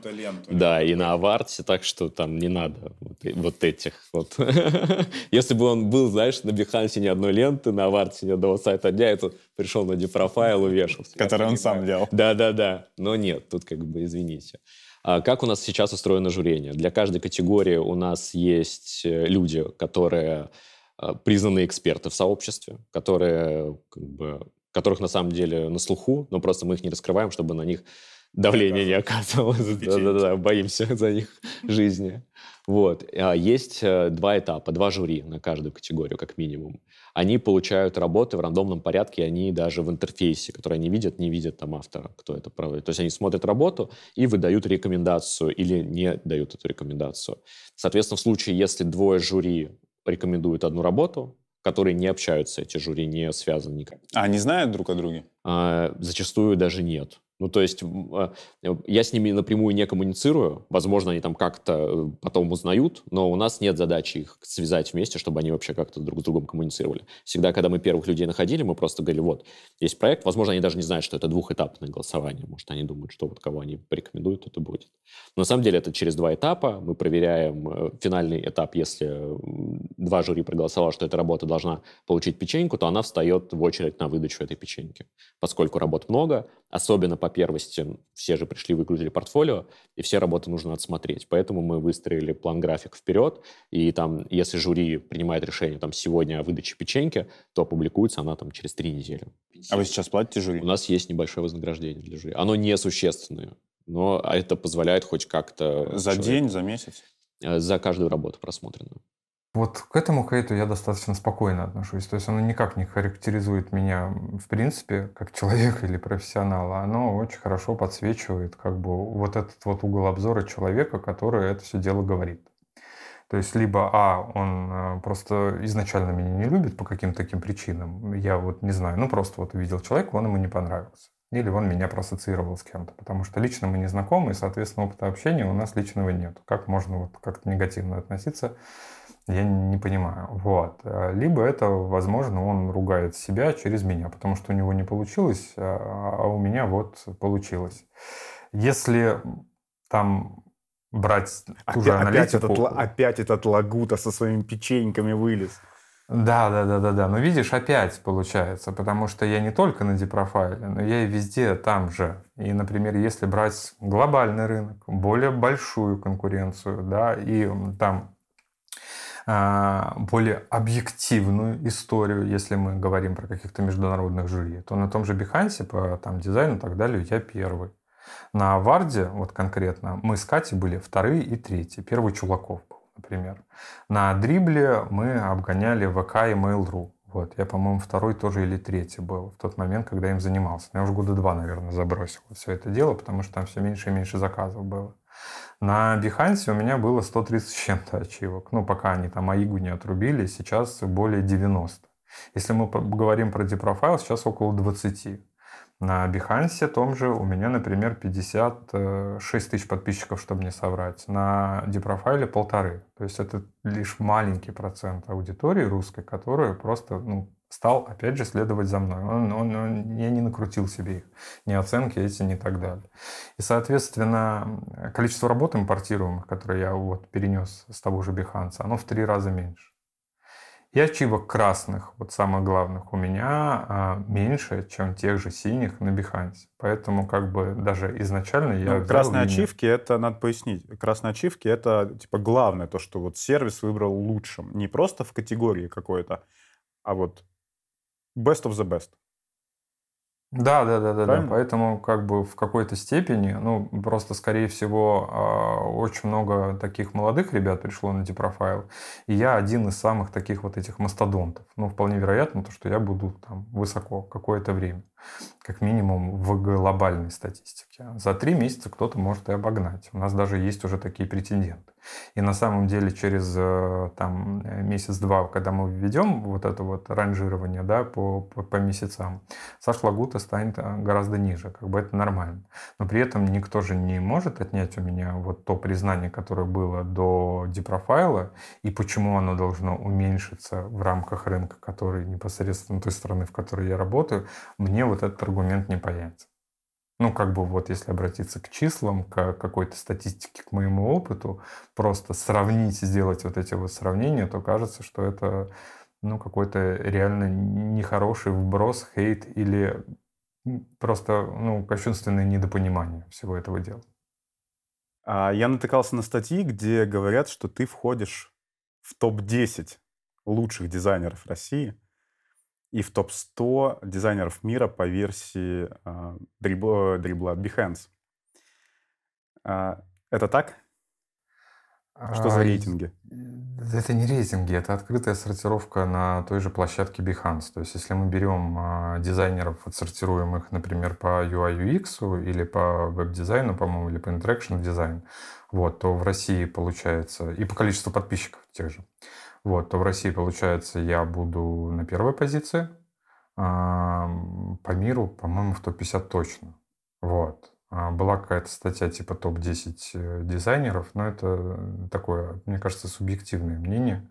Да, и на Аварте, так что там не надо вот, вот этих вот. [laughs] Если бы он был, знаешь, на Behance ни одной ленты, на Аварте ни одного сайта дня, это пришел на дипрофайл, [laughs] увешал. Который он сам делал. Да-да-да. Но нет, тут как бы извините. А как у нас сейчас устроено журение? Для каждой категории у нас есть э, люди, которые признанные эксперты в сообществе, которые, как бы, которых на самом деле на слуху, но просто мы их не раскрываем, чтобы на них давление не оказывалось. Да-да-да, боимся за их жизни. Вот. А есть э, два этапа, два жюри на каждую категорию, как минимум. Они получают работы в рандомном порядке, они даже в интерфейсе, который они видят, не видят там автора, кто это проводит. То есть они смотрят работу и выдают рекомендацию или не дают эту рекомендацию. Соответственно, в случае, если двое жюри рекомендуют одну работу, которые не общаются, эти жюри не связаны никак. А они знают друг о друге? А, зачастую даже нет. Ну, то есть а, я с ними напрямую не коммуницирую. Возможно, они там как-то э, потом узнают, но у нас нет задачи их связать вместе, чтобы они вообще как-то друг с другом коммуницировали. Всегда, когда мы первых людей находили, мы просто говорили, вот, есть проект. Возможно, они даже не знают, что это двухэтапное голосование. Может, они думают, что вот кого они порекомендуют, это будет. Но на самом деле это через два этапа. Мы проверяем э, финальный этап. Если два жюри проголосовало, что эта работа должна получить печеньку, то она встает в очередь на выдачу этой печеньки. Поскольку работ много, особенно по первости все же пришли, выгрузили портфолио, и все работы нужно отсмотреть. Поэтому мы выстроили план-график вперед, и там, если жюри принимает решение там сегодня о выдаче печеньки, то опубликуется она там через три недели. А вы сейчас платите жюри? У нас есть небольшое вознаграждение для жюри. Оно несущественное, но это позволяет хоть как-то... За человеку- день, за месяц? Э, За каждую работу просмотренную. Вот к этому хейту я достаточно спокойно отношусь. То есть оно никак не характеризует меня, в принципе, как человека или профессионала. Оно очень хорошо подсвечивает как бы вот этот вот угол обзора человека, который это все дело говорит. То есть либо, а, он э, просто изначально меня не любит по каким-то таким причинам, я вот не знаю, ну просто вот увидел человека, он ему не понравился. Или он меня проассоциировал с кем-то, потому что лично мы не знакомы, и, соответственно, опыта общения у нас личного нет. Как можно вот как-то негативно относиться, я не понимаю. Вот. Э, Либо это, возможно, он ругает себя через меня, потому что у него не получилось, а а у меня вот получилось. Если там брать ту же Опять, опять, этот, аналитику... опять этот Лагута со своими печеньками вылез. Да, да, да, да, да. Но видишь, опять получается, потому что я не только на депрофайле, но я и везде там же. И, например, если брать глобальный рынок, более большую конкуренцию, да, и там более объективную историю, если мы говорим про каких-то международных жюри, то на том же Behance по там, дизайну и так далее я первый. На Варде, вот конкретно, мы с Катей были вторые и третьи. Первый Чулаков был, например. На Дрибле мы обгоняли ВК и Mail.ru. Вот, я, по-моему, второй тоже или третий был в тот момент, когда им занимался. Я уже года два, наверное, забросил все это дело, потому что там все меньше и меньше заказов было. На Behance у меня было 130 с чем-то ачивок. Ну, пока они там Аигу не отрубили, сейчас более 90. Если мы говорим про депрофайл, сейчас около 20. На Behance том же у меня, например, 56 тысяч подписчиков, чтобы не соврать. На депрофайле полторы. То есть это лишь маленький процент аудитории русской, которая просто ну, стал, опять же, следовать за мной. Он, он- он- я не накрутил себе их, ни оценки эти, ни так далее. И, соответственно, количество работ импортируемых, которые я вот перенес с того же Behance, оно в три раза меньше. И ачивок красных, вот самых главных, у меня а, меньше, чем тех же синих на Behance. Поэтому как бы даже изначально я... Ну, красные ачивки, это надо пояснить. Красные ачивки это типа главное, то, что вот сервис выбрал лучшим. Не просто в категории какой-то, а вот best of the best. Да, да, да, да, да. Поэтому как бы в какой-то степени, ну просто скорее всего а, очень много таких молодых ребят пришло на депрофайл, и я один из самых таких вот этих мастодонтов. Ну вполне вероятно то, что я буду там высоко какое-то время, как минимум в глобальной статистике. За три месяца кто-то может и обогнать. У нас даже есть уже такие претенденты. И на самом деле через э, там э, месяц-два, когда мы введем вот это вот ранжирование да, по, по, по месяцам, Саш Лагута станет э, гораздо ниже, как бы это нормально. Но при этом никто же не может отнять у меня вот то признание, которое было до депрофайла, и почему оно должно уменьшиться в рамках рынка, который непосредственно той страны, в которой я работаю, мне вот этот аргумент не появится. Ну, как бы вот если обратиться к числам, к какой-то статистике, к моему опыту, просто сравнить, сделать вот эти вот сравнения, то кажется, что это ну, какой-то реально нехороший вброс, хейт или просто ну, кощунственное недопонимание всего этого дела. А я натыкался на статьи, где говорят, что ты входишь в топ-10 лучших дизайнеров России и в топ-100 дизайнеров мира по версии а, дрибла, дрибла Behance. А, это так? Что за А, рейтинги? Это не рейтинги, это открытая сортировка на той же площадке Behance. То есть, если мы берем дизайнеров, отсортируем их, например, по UI UX или по веб-дизайну, по-моему, или по interaction дизайн, вот, то в России получается, и по количеству подписчиков тех же, вот, то в России, получается, я буду на первой позиции, а, по миру, по-моему, в топ-50 точно. Вот. А, Была какая-то статья типа топ-10 э, дизайнеров, но это такое, мне кажется, субъективное мнение.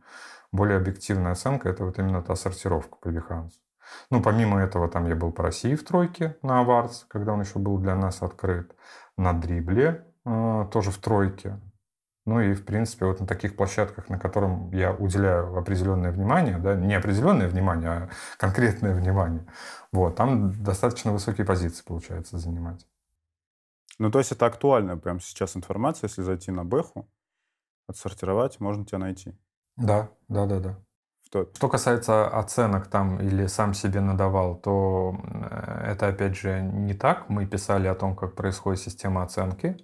Более объективная оценка – это вот именно та сортировка по Behance. Ну, помимо этого, там я был по России в тройке на Awards, когда он еще был для нас открыт. На Дрибле э, тоже в тройке. Ну и, в принципе, вот на таких площадках, на котором я уделяю определенное внимание, да, не определенное внимание, а конкретное внимание, вот, там достаточно высокие позиции получается занимать. Ну, то есть это актуальная прямо сейчас информация, если зайти на Бэху, отсортировать, можно тебя найти. Да, да, да, да. Что? Что касается оценок там или сам себе надавал, то э, это опять же не так. Мы писали о том, как происходит система оценки.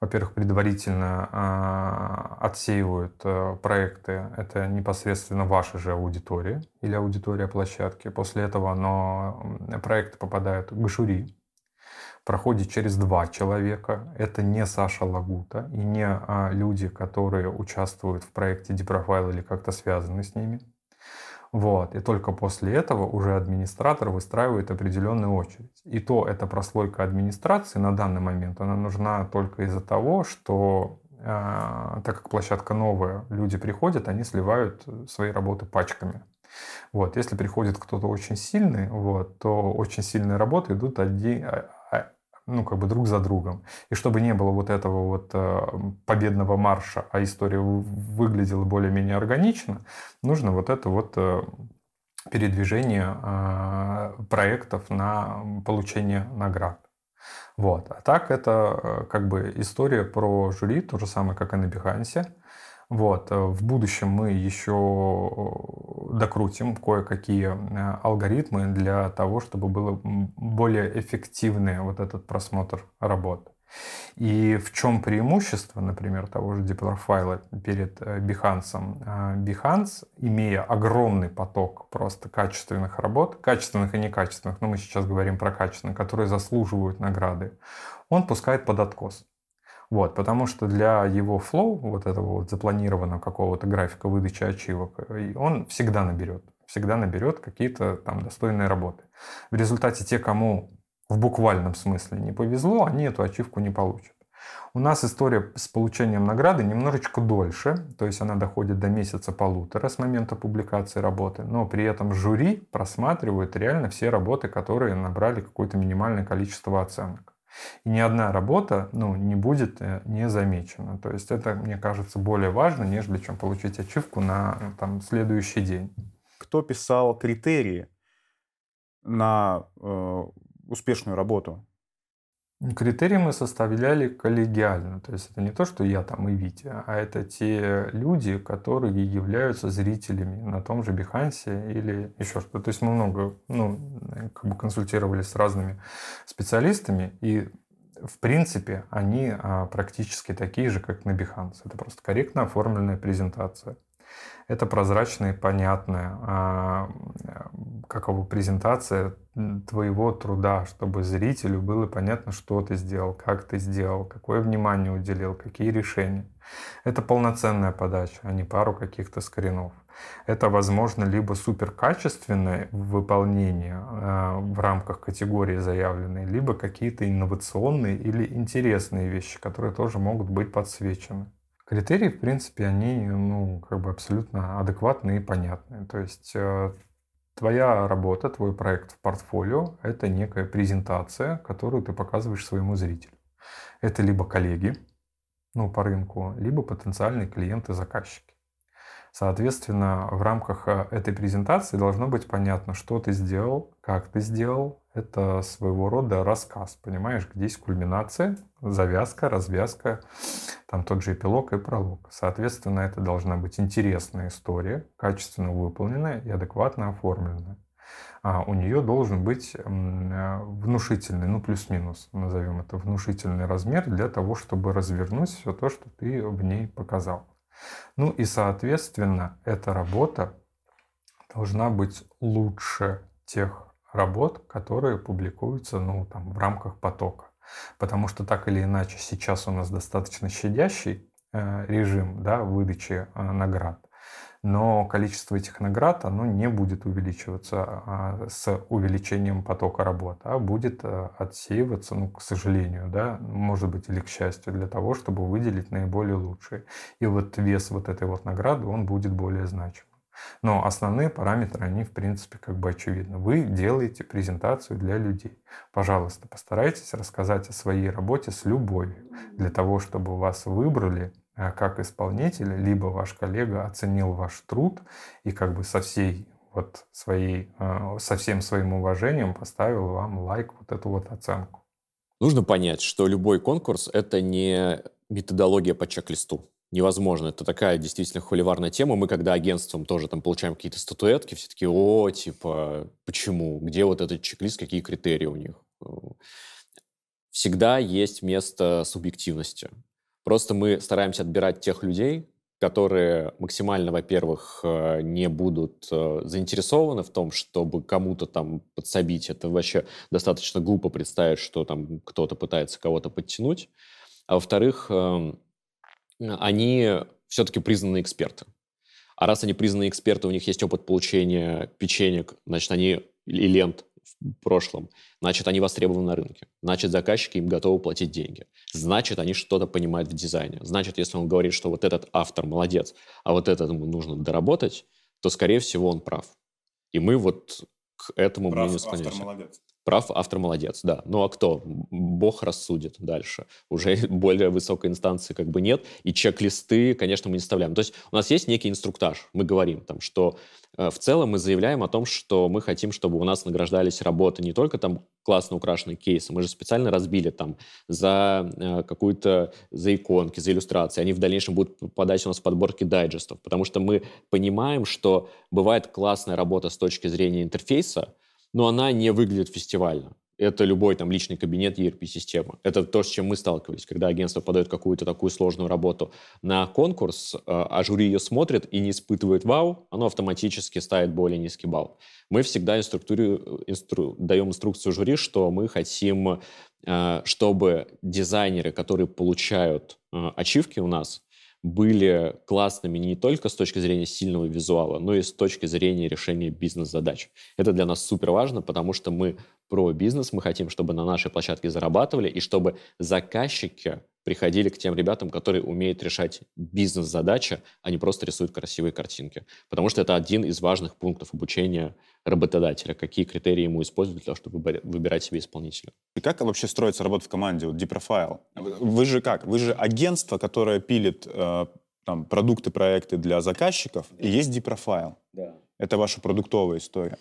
Во-первых, предварительно э, отсеивают э, проекты. Это непосредственно ваша же аудитория или аудитория площадки. После этого оно, проекты попадают к жюри, проходит через два человека. Это не Саша Лагута и не а, люди, которые участвуют в проекте Deprofile или как-то связаны с ними. Вот. И только после этого уже администратор выстраивает определенную очередь. И то эта прослойка администрации на данный момент, она нужна только из-за того, что э, так как площадка новая, люди приходят, они сливают свои работы пачками. Вот. Если приходит кто-то очень сильный, вот, то очень сильные работы идут один, ну, как бы друг за другом. И чтобы не было вот этого вот э, победного марша, а история выглядела более-менее органично, нужно вот это вот э, передвижение э, проектов на получение наград. Вот. А так это как бы история про жюри, то же самое, как и на Behance. Вот. Э, в будущем мы еще э, докрутим кое-какие э, алгоритмы для того, чтобы было более эффективный вот этот просмотр работ. И в чем преимущество, например, того же DeepRofiler перед Behance? Behance, имея огромный поток просто качественных работ, качественных и некачественных, но мы сейчас говорим про качественных, которые заслуживают награды, он пускает под откос. Вот, потому что для его флоу, вот этого вот запланированного какого-то графика выдачи ачивок, он всегда наберет, всегда наберет какие-то там достойные работы. В результате те, кому в буквальном смысле не повезло, они эту ачивку не получат. У нас история с получением награды немножечко дольше, то есть она доходит до месяца полутора с момента публикации работы, но при этом жюри просматривает реально все работы, которые набрали какое-то минимальное количество оценок. И ни одна работа ну, не будет э, не замечена. То есть это, мне кажется, более важно, нежели чем получить ачивку на ну, там, следующий день. Кто писал критерии на э, успешную работу? Критерии мы составляли коллегиально. То есть это не то, что я там и Витя, а это те люди, которые являются зрителями на том же Бихансе или еще что-то. То есть мы много ну, как бы консультировались с разными специалистами, и в принципе они а, практически такие же, как на Behance. Это просто корректно оформленная презентация. Это прозрачная и понятная а, какова презентация твоего труда, чтобы зрителю было понятно, что ты сделал, как ты сделал, какое внимание уделил, какие решения. Это полноценная подача, а не пару каких-то скринов. Это, возможно, либо суперкачественное выполнение э, в рамках категории заявленной, либо какие-то инновационные или интересные вещи, которые тоже могут быть подсвечены. Критерии, в принципе, они ну, как бы абсолютно адекватные и понятные. То есть э, твоя работа, твой проект в портфолио – это некая презентация, которую ты показываешь своему зрителю. Это либо коллеги ну, по рынку, либо потенциальные клиенты-заказчики. Соответственно, в рамках э, этой презентации должно быть понятно, что ты сделал, как ты сделал. Это своего рода рассказ, понимаешь, где есть кульминация, завязка, развязка, там тот же эпилог и пролог. Соответственно, это должна быть интересная история, качественно выполненная и адекватно оформленная. А у нее должен быть э, внушительный, ну плюс-минус, назовем это, внушительный размер для того, чтобы развернуть все то, что ты в ней показал. Ну и, соответственно, эта работа должна быть лучше тех работ, которые публикуются ну, там, в рамках потока. Потому что так или иначе сейчас у нас достаточно щадящий э, режим да, выдачи э, наград но количество этих наград оно не будет увеличиваться а, с увеличением потока работ, а будет э, отсеиваться, ну, к сожалению, да, может быть, или к счастью, для того, чтобы выделить наиболее лучшие. И вот вес вот этой вот награды, он будет более значимым. Но основные параметры, они, в принципе, как бы очевидны. Вы делаете презентацию для людей. Пожалуйста, постарайтесь рассказать о своей работе с любовью, для того, чтобы вас выбрали Э, как исполнитель, либо ваш коллега оценил ваш труд и как бы со всей вот своей, э, со всем своим уважением поставил вам лайк, вот эту вот оценку. Нужно понять, что любой конкурс — это не методология по чек-листу. Невозможно. Это такая действительно холиварная тема. Мы, когда агентством тоже там получаем какие-то статуэтки, все таки о, типа, почему? Где вот этот чек-лист, какие критерии у них? Всегда есть место субъективности. Просто мы стараемся отбирать тех людей, которые максимально, во-первых, э, не будут э, заинтересованы в том, чтобы кому-то там подсобить. Это вообще достаточно глупо представить, что там кто-то пытается кого-то подтянуть. А во-вторых, эм, они все-таки признанные эксперты. А раз они признанные эксперты, у них есть опыт получения печенек, значит, они и лент в прошлом, значит, они востребованы на рынке. Значит, заказчики им готовы платить деньги. Значит, они что-то понимают в дизайне. Значит, если он говорит, что вот этот автор молодец, а вот этому нужно доработать, то, скорее всего, он прав. И мы вот к этому Прав мнению автор склоняемся. молодец. Прав автор молодец, да. Ну а кто? Бог рассудит дальше. Уже [laughs] более высокой инстанции как бы нет. И чек-листы, конечно, мы не составляем. То есть у нас есть некий инструктаж. Мы говорим там, что э, в целом мы заявляем о том, что мы хотим, чтобы у нас награждались работы не только там классно украшенные кейсы. Мы же специально разбили там за э, какую-то, за иконки, за иллюстрации. Они в дальнейшем будут попадать у нас в подборки дайджестов. Потому что мы понимаем, что бывает классная работа с точки зрения интерфейса, но она не выглядит фестивально. Это любой там личный кабинет ERP-системы. Это то, с чем мы сталкивались, когда агентство подает какую-то такую сложную работу на конкурс, э, а жюри ее смотрит и не испытывает вау, оно автоматически ставит более низкий балл. Мы всегда инструктуру, инстру, даем инструкцию жюри, что мы хотим, э, чтобы дизайнеры, которые получают э, ачивки у нас, были классными не только с точки зрения сильного визуала, но и с точки зрения решения бизнес-задач. Это для нас супер важно, потому что мы про бизнес, мы хотим, чтобы на нашей площадке зарабатывали, и чтобы заказчики приходили к тем ребятам, которые умеют решать бизнес-задачи, а не просто рисуют красивые картинки. Потому что это один из важных пунктов обучения работодателя. Какие критерии ему использовать для того, чтобы выбира- выбирать себе исполнителя. И как вообще строится работа в команде, вот Deprofile? Вы же как? Вы же агентство, которое пилит э, там, продукты, проекты для заказчиков, и есть Deprofile. Да. Это ваша продуктовая история.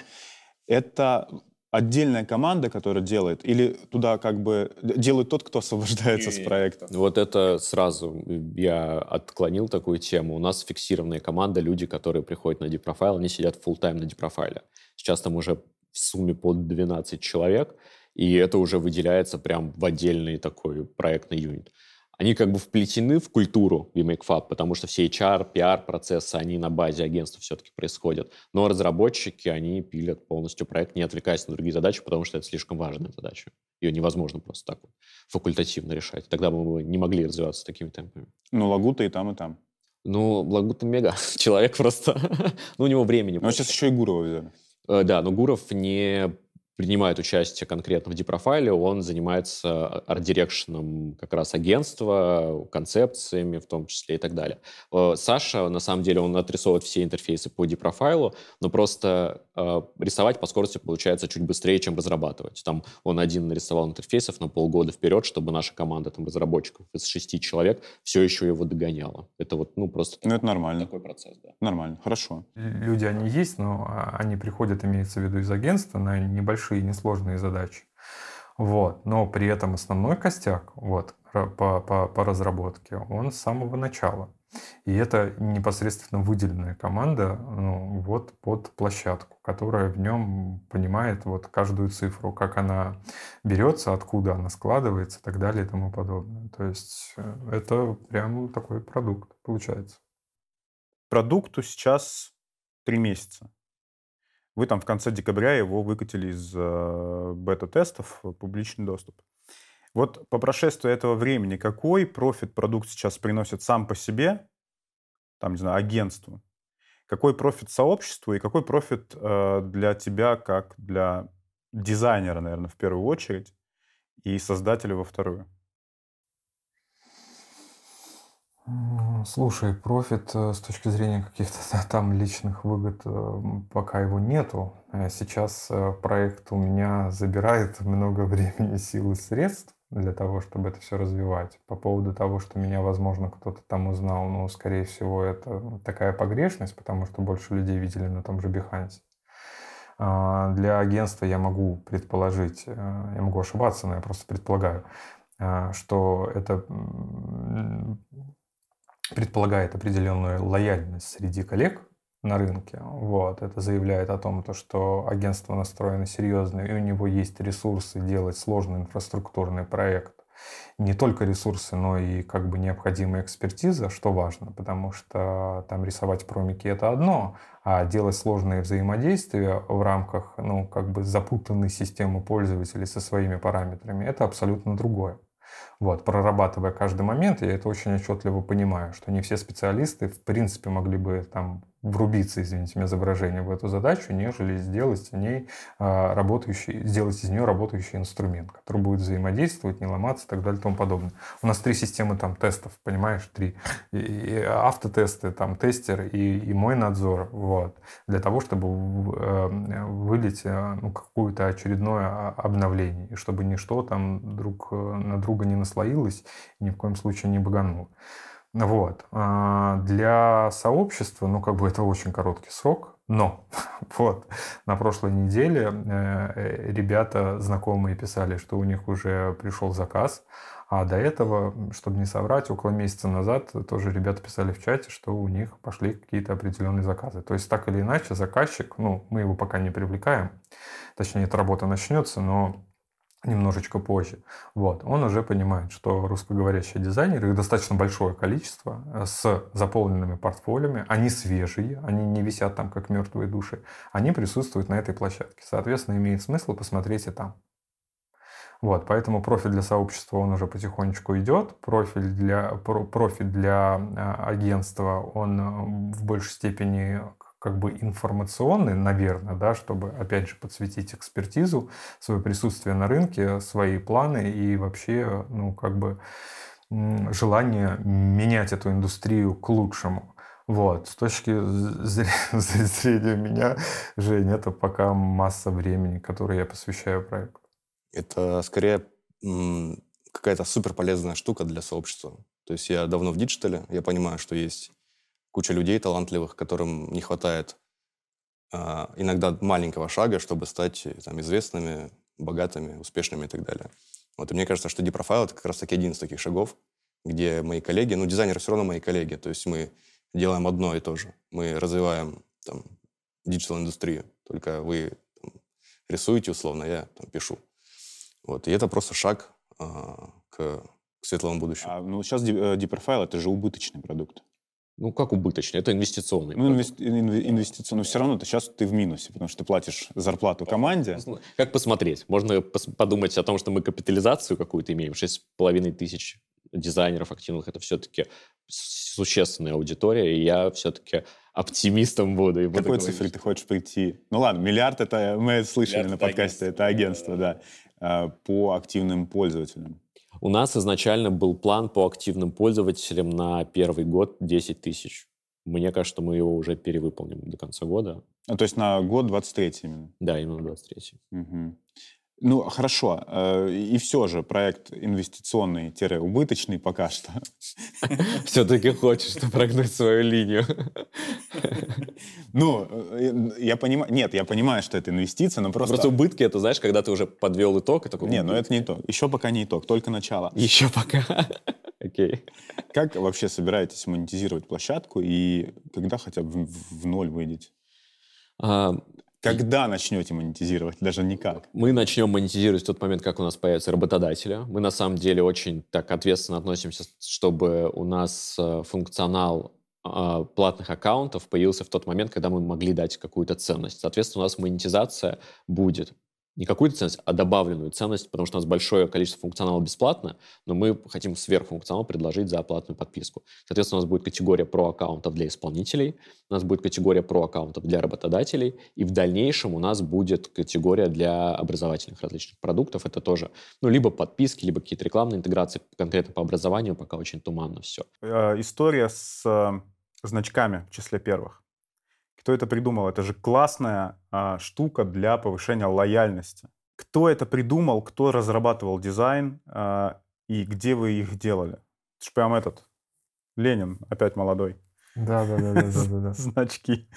Это отдельная команда, которая делает, или туда как бы делает тот, кто освобождается с проекта? Вот это сразу я отклонил такую тему. У нас фиксированная команда, люди, которые приходят на Deprofile, они сидят full тайм на Deprofile. Сейчас там уже в сумме под 12 человек, и это уже выделяется прям в отдельный такой проектный юнит. Они как бы вплетены в культуру VMakeFab, потому что все HR, PR-процессы, они на базе агентства все-таки происходят. Но разработчики, они пилят полностью проект, не отвлекаясь на другие задачи, потому что это слишком важная задача. Ее невозможно просто так вот факультативно решать. Тогда бы мы не могли развиваться такими темпами. Ну, Лагута и там, и там. Ну, Лагута мега. [laughs] Человек просто... [laughs] ну, у него времени. Но сейчас еще и Гурова взяли. Э, Да, но Гуров не принимает участие конкретно в депрофайле, он занимается арт-дирекшеном как раз агентства, концепциями в том числе и так далее. Э, Саша, на самом деле, он отрисовывает все интерфейсы по депрофайлу, но просто э, рисовать по скорости получается чуть быстрее, чем разрабатывать. Там он один нарисовал интерфейсов на полгода вперед, чтобы наша команда там, разработчиков из шести человек все еще его догоняла. Это вот, ну, просто Ну, это нормально. такой процесс, да. Нормально, хорошо. Люди, они есть, но а, они приходят, имеется в виду, из агентства на небольшие, несложные задачи. Вот. Но при этом основной костяк вот, по, по, по разработке, он с самого начала. И это непосредственно выделенная команда ну, вот под площадку, которая в нем понимает вот каждую цифру, как она берется, откуда она складывается и так далее и тому подобное. То есть э, это прям такой продукт получается. Продукту сейчас три месяца. Вы там в конце декабря его выкатили из э, бета-тестов в публичный доступ. Вот по прошествии этого времени какой профит продукт сейчас приносит сам по себе, там, не знаю, агентству, какой профит сообществу и какой профит э, для тебя как для дизайнера, наверное, в первую очередь, и создателя во вторую? М, Слушай, профит э, с точки зрения каких-то [laughs] там личных выгод э, пока его нету. Э, Сейчас проект у меня забирает много [laughs] времени, сил и средств для того, чтобы это все развивать. По поводу того, что меня, возможно, кто-то там узнал, ну, скорее всего, это такая погрешность, потому что больше людей видели на том же Behance. А, для агентства я могу предположить, я могу ошибаться, но я просто предполагаю, что это предполагает определенную лояльность среди коллег на рынке. Вот. Это заявляет о том, то, что агентство настроено серьезно, и у него есть ресурсы делать сложный инфраструктурный проект. Не только ресурсы, но и как бы необходимая экспертиза, что важно, потому что там рисовать промики это одно, а делать сложные взаимодействия в рамках ну, как бы запутанной системы пользователей со своими параметрами это абсолютно другое. Вот, прорабатывая каждый момент, я это очень отчетливо понимаю, что не все специалисты в принципе могли бы там врубиться, извините меня за выражение, в эту задачу, нежели сделать с ней а, работающий, сделать из нее работающий инструмент, который будет взаимодействовать, не ломаться и так далее и тому подобное. У нас три системы там тестов, понимаешь, три. И, и автотесты, там тестер и, и мой надзор, вот, для того, чтобы э, вылить э, ну, какое-то очередное обновление, и чтобы ничто там друг э, на друга не наслоилось, ни в коем случае не багануло. Вот. А, для сообщества, ну, как бы это очень короткий срок, но [laughs] вот на прошлой неделе э, ребята знакомые писали, что у них уже пришел заказ, а до этого, чтобы не соврать, около месяца назад тоже ребята писали в чате, что у них пошли какие-то определенные заказы. То есть так или иначе заказчик, ну, мы его пока не привлекаем, точнее, эта работа начнется, но немножечко позже. Вот. Он уже понимает, что русскоговорящие дизайнеры, их достаточно большое количество, э, с заполненными портфолиями, они свежие, они не висят там как мертвые души, они присутствуют на этой площадке. Соответственно, имеет смысл посмотреть и там. Вот, поэтому профиль для сообщества, он уже потихонечку идет. Профиль для, профиль для э, агентства, он э, в большей степени как бы информационный, наверное, да, чтобы, опять же, подсветить экспертизу, свое присутствие на рынке, свои планы и вообще, ну, как бы желание менять эту индустрию к лучшему. Вот. С точки [laughs] зрения меня, Жень, это пока масса времени, которое я посвящаю проекту. Это скорее какая-то супер полезная штука для сообщества. То есть я давно в digital е, я понимаю, что есть куча людей талантливых, которым не хватает э, иногда маленького шага, чтобы стать там, известными, богатыми, успешными и так далее. Вот, и мне кажется, что Dprofile — это как раз-таки один из таких шагов, где мои коллеги, ну, дизайнеры все равно мои коллеги, то есть мы делаем одно и то же. Мы развиваем там digital-индустрию, только вы там, рисуете условно, я там пишу. Вот, и это просто шаг э, к, к светлому будущему. А, ну, сейчас Dprofile — это же убыточный продукт. Ну, как убыточный? Это инвестиционный. Ну, инвести- инвестиционный. Но все равно ты сейчас ты в минусе, потому что ты платишь зарплату команде. Как посмотреть? Можно пос- подумать о том, что мы капитализацию какую-то имеем. 6,5 тысяч дизайнеров активных. Это все-таки существенная аудитория, и я все-таки оптимистом буду. И буду Какой цифре ты хочешь прийти? Ну ладно, миллиард это мы слышали миллиард на подкасте, это агентство, да, а, по активным пользователям. У нас изначально был план по активным пользователям на первый год 10 тысяч. Мне кажется, мы его уже перевыполним до конца года. А, то есть на год 23 именно? Да, именно 23. Угу. Ну, хорошо. Э, и все же проект инвестиционный-убыточный пока что. [laughs] Все-таки хочешь прогнуть свою линию. [laughs] Ну, э, я понимаю... Нет, я понимаю, что это инвестиция, но просто... Просто убытки, это, знаешь, когда ты уже подвел итог и такой... Не, ну это не итог. Еще пока не итог, только начало. Еще пока. [laughs] Окей. Как вообще собираетесь монетизировать площадку и когда хотя бы в ноль выйдете? Когда начнете монетизировать? Даже никак. Мы начнем монетизировать в тот момент, как у нас появятся работодатели. Мы на самом деле очень так ответственно относимся, чтобы у нас э, функционал а, платных аккаунтов появился в тот момент, когда мы могли дать какую-то ценность. Соответственно, у нас монетизация будет не какую-то ценность, а добавленную ценность, потому что у нас большое количество функционала бесплатно, но мы хотим сверхфункционал предложить за оплатную подписку. Соответственно, у нас будет категория про аккаунтов для исполнителей, у нас будет категория про аккаунтов для работодателей, и в дальнейшем у нас будет категория для образовательных различных продуктов. Это тоже, ну, либо подписки, либо какие-то рекламные интеграции, конкретно по образованию, пока очень туманно все. Э, история с э, значками в числе первых. Кто это придумал? Это же классная а, штука для повышения лояльности. Кто это придумал, кто разрабатывал дизайн а, и где вы их делали? Это же прям этот Ленин, опять молодой. Да, да, да, да, да, да. [laughs] Значки.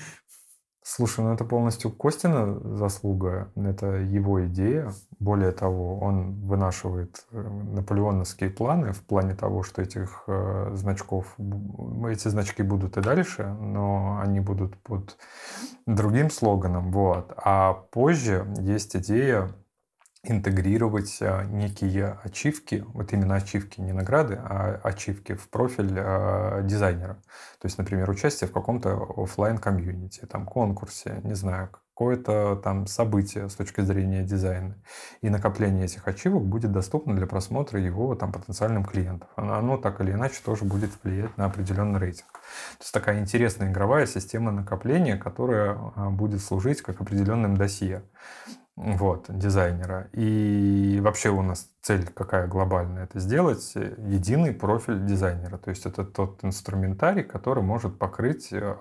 Слушай, ну это полностью Костина заслуга, это его идея. Более того, он вынашивает э, наполеоновские планы в плане того, что этих э, значков, эти значки будут и дальше, но они будут под другим слоганом. Вот. А позже есть идея интегрировать а, некие ачивки, вот именно ачивки, не награды, а ачивки в профиль а, дизайнера. То есть, например, участие в каком-то офлайн комьюнити там конкурсе, не знаю, какое-то там событие с точки зрения дизайна. И накопление этих ачивок будет доступно для просмотра его там потенциальным клиентам. Оно так или иначе тоже будет влиять на определенный рейтинг. То есть такая интересная игровая система накопления, которая а, будет служить как определенным досье вот, дизайнера. И вообще у нас цель какая глобальная? Это сделать единый профиль дизайнера. То есть это тот инструментарий, который может покрыть э,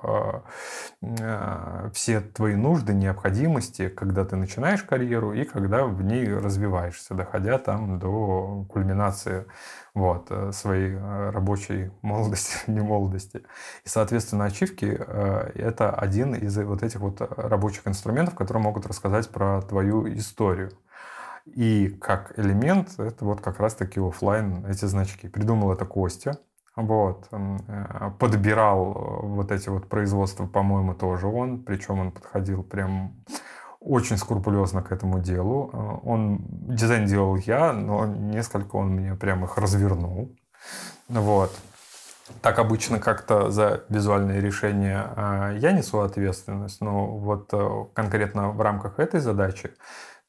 э, все твои нужды, необходимости, когда ты начинаешь карьеру и когда в ней развиваешься, доходя там до кульминации вот, э, своей э, рабочей молодости, [laughs] не молодости. И, соответственно, ачивки э, — это один из вот этих вот рабочих инструментов, которые могут рассказать про твою историю. И как элемент это вот как раз-таки офлайн эти значки. Придумал это Костя. Вот. Подбирал вот эти вот производства, по-моему, тоже он. Причем он подходил прям очень скрупулезно к этому делу. Э, он дизайн делал я, но несколько он мне прям их развернул. Вот. Так обычно как-то за визуальные решения э, я несу ответственность, но вот э, конкретно в рамках этой задачи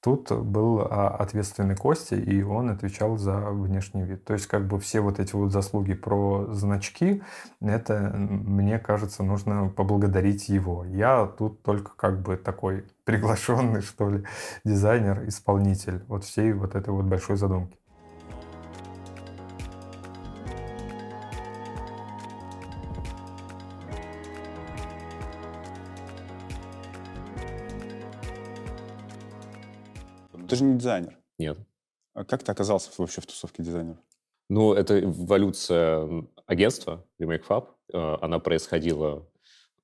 Тут был а, ответственный Костя, и он отвечал за внешний вид. То есть как бы все вот эти вот заслуги про значки, это, мне кажется, нужно поблагодарить его. Я тут только как бы такой приглашенный, что ли, дизайнер, исполнитель вот всей вот этой вот большой задумки. Ты же не дизайнер. Нет. А как ты оказался вообще в тусовке дизайнеров? Ну, это эволюция агентства Remake Fab. Э, она происходила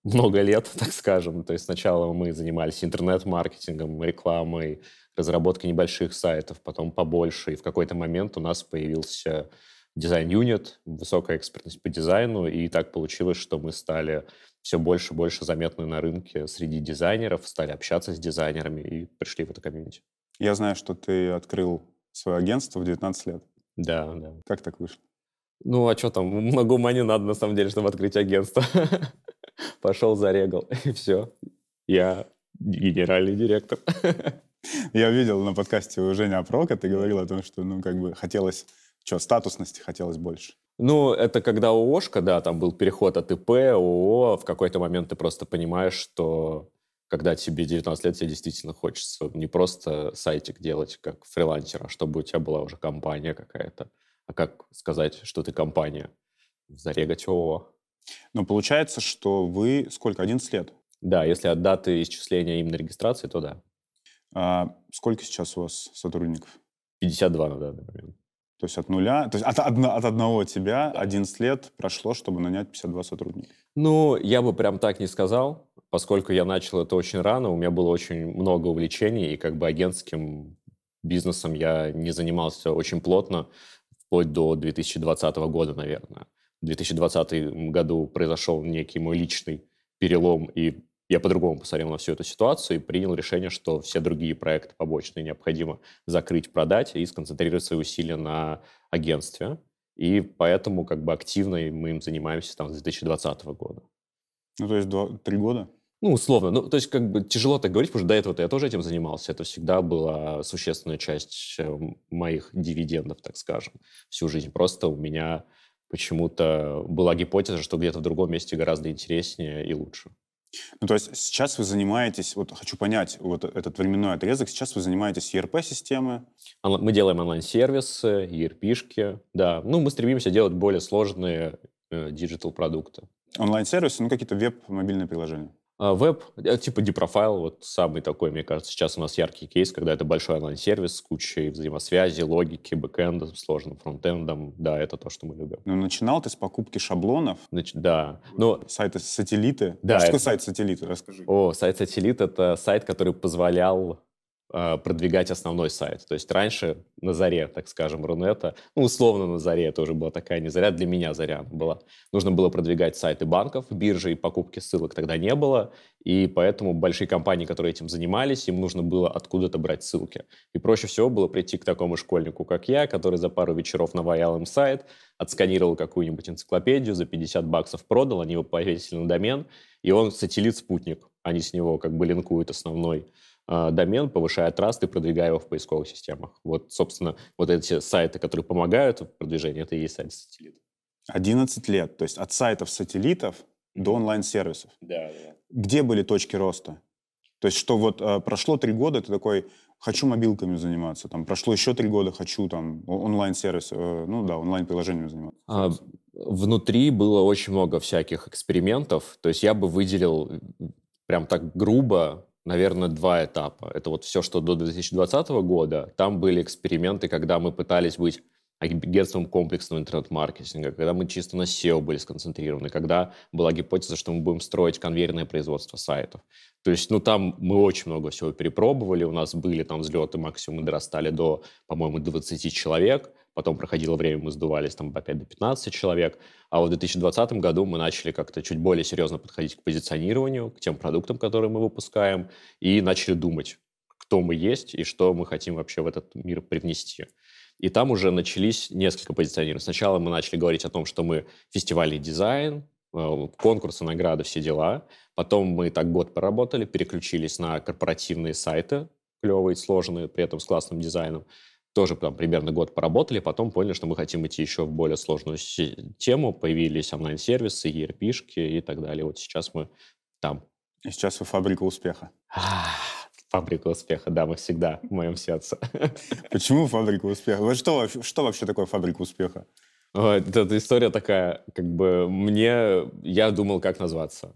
много лет, [laughs] так скажем. То есть сначала мы занимались интернет-маркетингом, рекламой, разработкой небольших сайтов, потом побольше. И в какой-то момент у нас появился дизайн-юнит, высокая экспертность по дизайну, и так получилось, что мы стали все больше и больше заметны на рынке среди дизайнеров, стали общаться с дизайнерами и пришли в это комьюнити. Я знаю, что ты открыл свое агентство в 19 лет. Да, да. Как так вышло? Ну, а что там? Много ума не надо, на самом деле, чтобы открыть агентство. [laughs] Пошел, зарегал, [laughs] и все. Я генеральный директор. [laughs] Я видел на подкасте у Жени Апрока, ты говорил о том, что, ну, как бы хотелось, что, статусности хотелось больше. Ну, это когда ООшка, да, там был переход от ИП, ООО, в какой-то момент ты просто понимаешь, что когда тебе 19 лет, тебе действительно хочется не просто сайтик делать как фрилансер, а чтобы у тебя была уже компания какая-то. А как сказать, что ты компания? Зарегать ООО. Но получается, что вы сколько, 11 лет? Да, если от даты исчисления именно регистрации, то да. А сколько сейчас у вас сотрудников? 52 на данный момент. То есть от нуля, то есть от, одно, от одного тебя 11 лет прошло, чтобы нанять 52 сотрудника? Ну, я бы прям так не сказал поскольку я начал это очень рано, у меня было очень много увлечений, и как бы агентским бизнесом я не занимался очень плотно, вплоть до 2020 года, наверное. В 2020 году произошел некий мой личный перелом, и я по-другому посмотрел на всю эту ситуацию и принял решение, что все другие проекты побочные необходимо закрыть, продать и сконцентрировать свои усилия на агентстве. И поэтому как бы активно мы им занимаемся там с 2020 года. Ну, то есть два, три года? Ну, условно. Ну, то есть, как бы тяжело так говорить, потому что до этого я тоже этим занимался. Это всегда была существенная часть э, моих дивидендов, так скажем, всю жизнь. Просто у меня почему-то была гипотеза, что где-то в другом месте гораздо интереснее и лучше. Ну, то есть сейчас вы занимаетесь, вот хочу понять вот этот временной отрезок, сейчас вы занимаетесь ERP-системы? Мы делаем онлайн-сервисы, ERP-шки, да. Ну, мы стремимся делать более сложные э, диджитал-продукты. Онлайн-сервисы, ну, какие-то веб-мобильные приложения? А, веб, э, типа Dprofile, вот самый такой, мне кажется, сейчас у нас яркий кейс, когда это большой онлайн-сервис с кучей взаимосвязи, логики, бэкэндом, сложным фронтендом. Да, это то, что мы любим. Ну, начинал ты с покупки шаблонов, Значит, да. Ну, сайта сателлиты. Да, что это- такое сайт сателлиты? Расскажи. о, сайт Сателлит — это сайт, который позволял продвигать основной сайт. То есть раньше на заре, так скажем, Рунета, ну, условно на заре, это уже была такая не заря, для меня заря была. Нужно было продвигать сайты банков, биржи и покупки ссылок тогда не было, и поэтому большие компании, которые этим занимались, им нужно было откуда-то брать ссылки. И проще всего было прийти к такому школьнику, как я, который за пару вечеров наваял им сайт, отсканировал какую-нибудь энциклопедию, за 50 баксов продал, они его повесили на домен, и он сателлит-спутник. Они с него как бы линкуют основной домен, повышая траст и продвигая его в поисковых системах. Вот, собственно, вот эти сайты, которые помогают в продвижении, это и есть сайт сателлит. 11 лет. То есть от сайтов сателлитов до онлайн-сервисов. Да, да. Где были точки роста? То есть что вот э, прошло три года, ты такой, хочу мобилками заниматься. Там прошло еще три года, хочу там онлайн-сервис, э, ну да, онлайн-приложениями заниматься. А, внутри было очень много всяких экспериментов. То есть я бы выделил прям так грубо, наверное, два этапа. Это вот все, что до 2020 года. Там были эксперименты, когда мы пытались быть агентством комплексного интернет-маркетинга, когда мы чисто на SEO были сконцентрированы, когда была гипотеза, что мы будем строить конвейерное производство сайтов. То есть, ну, там мы очень много всего перепробовали, у нас были там взлеты, максимум мы дорастали до, по-моему, 20 человек, потом проходило время, мы сдувались там опять до 15 человек, а вот в 2020 году мы начали как-то чуть более серьезно подходить к позиционированию, к тем продуктам, которые мы выпускаем, и начали думать, кто мы есть и что мы хотим вообще в этот мир привнести. И там уже начались несколько позиционирований. Сначала мы начали говорить о том, что мы фестивальный дизайн, э, конкурсы, награды, все дела. Потом мы так год поработали, переключились на корпоративные сайты, клевые, сложные, при этом с классным дизайном. Тоже там примерно год поработали, потом поняли, что мы хотим идти еще в более сложную тему. Появились онлайн-сервисы, ERP-шки и так далее. Вот сейчас мы там. И сейчас вы фабрика успеха. Фабрика успеха, да, мы всегда в моем сердце. Почему фабрика успеха? Вот что, вообще- что вообще такое фабрика успеха? Это- эта история такая, как бы мне, я думал, как назваться.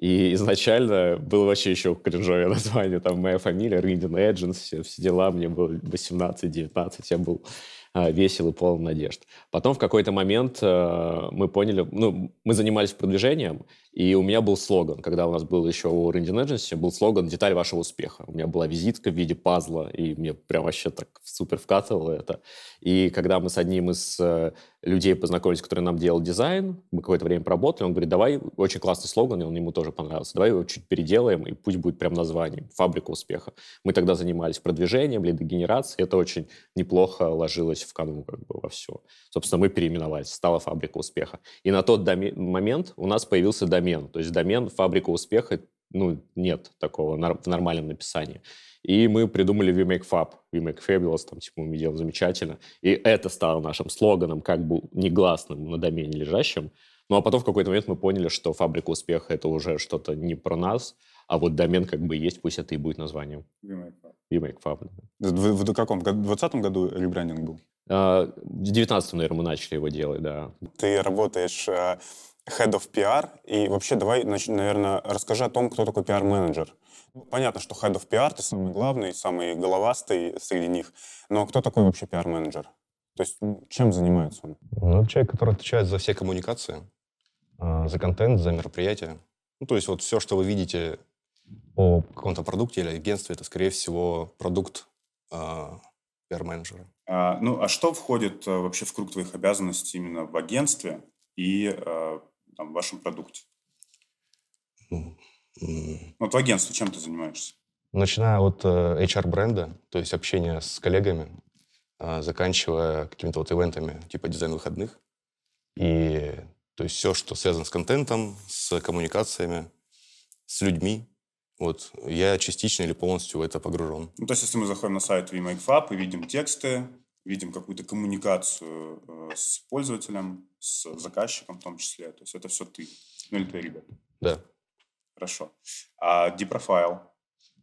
И изначально было вообще еще кринжовое название, там моя фамилия, Риндин Эджинс, все, все дела, мне было 18-19, я был а, весел и полон надежд. Потом в какой-то момент э, мы поняли, ну, мы занимались продвижением, и у меня был слоган, когда у нас был еще у Риндин Эджинси, был слоган «Деталь вашего успеха». У меня была визитка в виде пазла, и мне прям вообще так супер вкатывало это. И когда мы с одним из э, людей познакомились, который нам делал дизайн, мы какое-то время поработали, он говорит, давай, очень классный слоган, и он ему тоже понравился, давай его чуть переделаем, и пусть будет прям названием «Фабрика успеха». Мы тогда занимались продвижением, лидогенерацией, это очень неплохо ложилось в канву как бы во все. Собственно, мы переименовались, стала «Фабрика успеха». И на тот доме- момент у нас появился то есть домен «Фабрика успеха» ну, нет такого в нормальном написании. И мы придумали We Make Fab, We Make Fabulous, там, типа, мы делаем замечательно. И это стало нашим слоганом, как бы негласным на домене лежащим. Ну, а потом в какой-то момент мы поняли, что фабрика успеха — это уже что-то не про нас, а вот домен как бы есть, пусть это и будет названием. We Make Fab. да. В, в- в каком? В 2020 году ребрендинг был? А, В 19 наверное, мы начали его делать, да. Ты работаешь э, head of PR, и вообще давай, наверное, расскажи о том, кто такой PR-менеджер. Ну, Понятно, что head of PR, ты самый главный, самый головастый среди них, но кто такой вообще PR-менеджер? То есть м, чем занимается он? Ну, это человек, который отвечает за все коммуникации, а, за контент, за мероприятия. Ну, то есть вот все, что вы видите о каком-то продукте или агентстве, это, скорее всего, продукт а, пиар-менеджера. А, ну, а что входит а, вообще в круг твоих обязанностей именно в агентстве и а, там, в вашем продукте? Ну, Вот в агентстве чем ты занимаешься? Начиная от э, HR-бренда, то есть общения с коллегами, а, заканчивая какими-то вот ивентами типа дизайн выходных. И то есть все, что связано с контентом, с коммуникациями, с людьми. Вот я частично или полностью в это погружен. Ну, то есть, если мы заходим на сайт VMakeFab и видим тексты, видим какую-то коммуникацию э, с пользователем, с заказчиком в том числе, то есть это все ты, ну или твои ребята. Да, Хорошо. А Deprofile?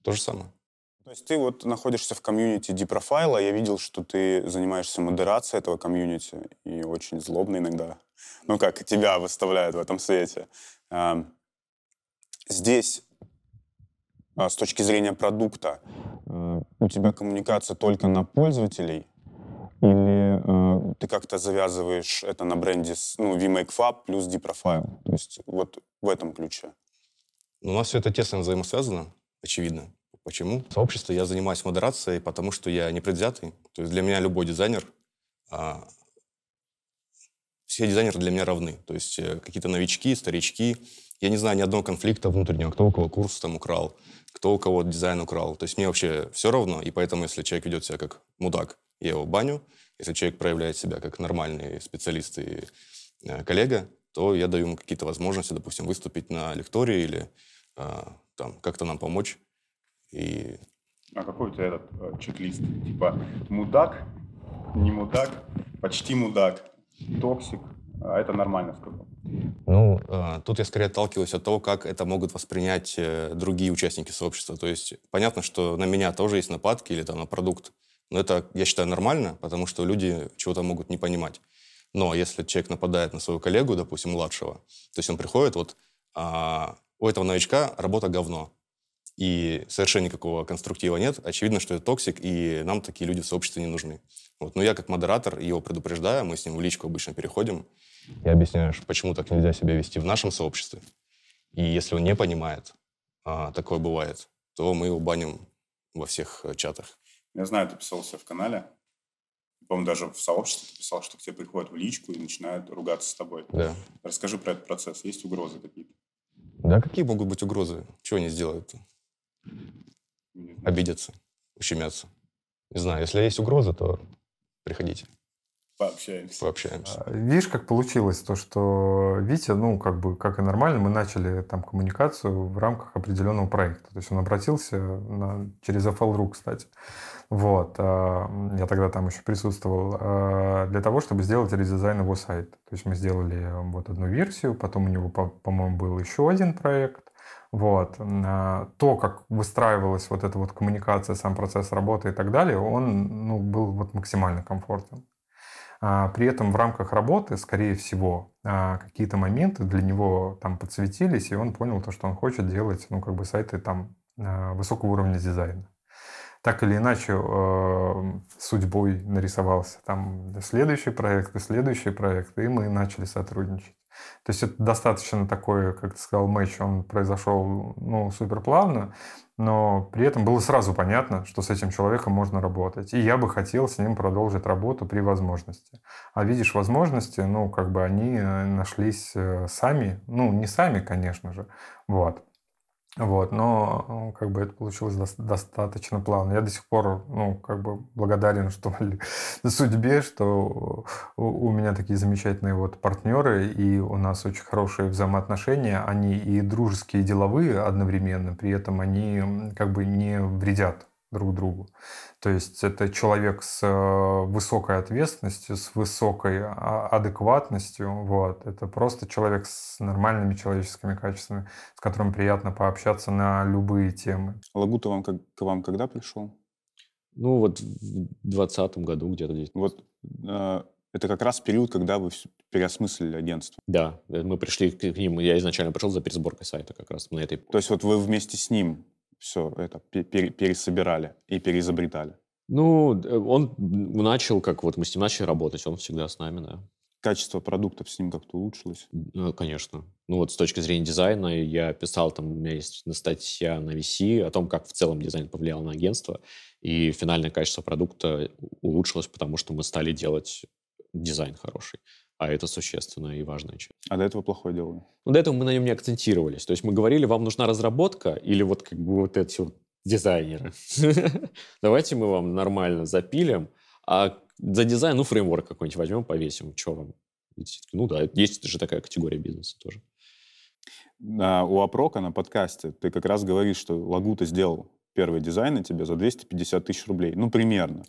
то же самое. То есть ты вот находишься в комьюнити Deprofile, я видел, что ты занимаешься модерацией этого комьюнити, и очень злобно иногда. Ну, как тебя выставляют в этом свете. Здесь а, с точки зрения продукта, у тебя коммуникация только на пользователей? Или э, ты как-то завязываешь это на бренде с, ну, VMakeFab плюс Deprofile? То есть вот в этом ключе. У нас все это тесно взаимосвязано, очевидно. Почему? В сообществе я занимаюсь модерацией, потому что я не предвзятый. То есть для меня любой дизайнер, а, все дизайнеры для меня равны. То есть э, какие-то новички, старички. Я не знаю ни одного конфликта внутреннего, кто у кого курс там украл, кто у кого дизайн украл. То есть мне вообще все равно, и поэтому, если человек ведет себя как мудак, я его баню. Если человек проявляет себя как нормальный специалист и э, коллега, то я даю ему какие-то возможности, допустим, выступить на лектории или э, там как-то нам помочь. И... А какой у тебя этот э, чек-лист? Типа мудак, не мудак, почти мудак, токсик, а это нормально сказал. Ну, э, тут я скорее отталкиваюсь от того, как это могут воспринять э, другие участники сообщества. То есть понятно, что на меня тоже есть нападки или там на продукт, но это, я считаю, нормально, потому что люди чего-то могут не понимать. Но если человек нападает на своего коллегу, допустим, младшего, то есть он приходит, вот а, у этого новичка работа говно, и совершенно никакого конструктива нет, очевидно, что это токсик, и нам такие люди в сообществе не нужны. Вот. Но я как модератор его предупреждаю, мы с ним в личку обычно переходим. Я объясняю, почему так нельзя себя вести в нашем сообществе. И если он не понимает, а, такое бывает, то мы его баним во всех чатах. Я знаю, ты писал себя в канале. По-моему, даже в сообществе ты писал, что к тебе приходят в личку и начинают ругаться с тобой. Да. Расскажи про этот процесс. Есть угрозы какие-то? Да какие могут быть угрозы? Чего они сделают-то? Обидятся, ущемятся. Не знаю, если есть угроза, то приходите. Пообщаемся. Пообщаемся. А, видишь, как получилось то, что Витя, ну, как бы, как и нормально, мы начали там коммуникацию в рамках определенного проекта. То есть он обратился на, через FL.ru, кстати. Вот. А, я тогда там еще присутствовал. А, для того, чтобы сделать редизайн его сайта. То есть мы сделали вот одну версию, потом у него, по-моему, был еще один проект. Вот. То, как выстраивалась вот эта вот коммуникация, сам процесс работы и так далее, он ну, был вот максимально комфортен. А, при этом в рамках работы, скорее всего, а, какие-то моменты для него там подсветились, и он понял то, что он хочет делать, ну, как бы сайты там а, высокого уровня дизайна. Так или иначе, судьбой нарисовался там следующий проект и следующий проект, и мы начали сотрудничать. То есть это достаточно такой, как ты сказал, матч, он произошел ну, супер плавно, но при этом было сразу понятно, что с этим человеком можно работать. И я бы хотел с ним продолжить работу при возможности. А видишь, возможности, ну, как бы они э, нашлись э, сами, ну, не сами, конечно же, вот. Вот, но ну, как бы это получилось до- достаточно плавно. Я до сих пор, ну, как бы благодарен, что [laughs] судьбе, что у меня такие замечательные вот партнеры, и у нас очень хорошие взаимоотношения. Они и дружеские, и деловые одновременно, при этом они как бы не вредят друг другу. То есть это человек с э, высокой ответственностью, с высокой а, адекватностью. Вот. Это просто человек с нормальными человеческими качествами, с которым приятно пообщаться на любые темы. Лагута вам, как, к вам когда пришел? Ну, вот в двадцатом году где-то здесь. Вот э, это как раз период, когда вы переосмыслили агентство. Да, э, мы пришли к ним, я изначально пришел за пересборкой сайта как раз на этой... То есть вот вы вместе с ним все это пересобирали и переизобретали? Ну, он начал, как вот мы с ним начали работать, он всегда с нами, да. Качество продуктов с ним как-то улучшилось? Ну, конечно. Ну вот с точки зрения дизайна я писал, там у меня есть статья на VC о том, как в целом дизайн повлиял на агентство, и финальное качество продукта улучшилось, потому что мы стали делать дизайн хороший а это существенная и важная часть. А до этого плохое делали? Ну, до этого мы на нем не акцентировались. То есть мы говорили, вам нужна разработка или вот как бы вот эти вот дизайнеры. [laughs] Давайте мы вам нормально запилим, а за дизайн, ну, фреймворк какой-нибудь возьмем, повесим. Что вам? Ну да, есть же такая категория бизнеса тоже. А, у Апрока на подкасте ты как раз говоришь, что Лагута сделал первый дизайн на тебе за 250 тысяч рублей. Ну, примерно.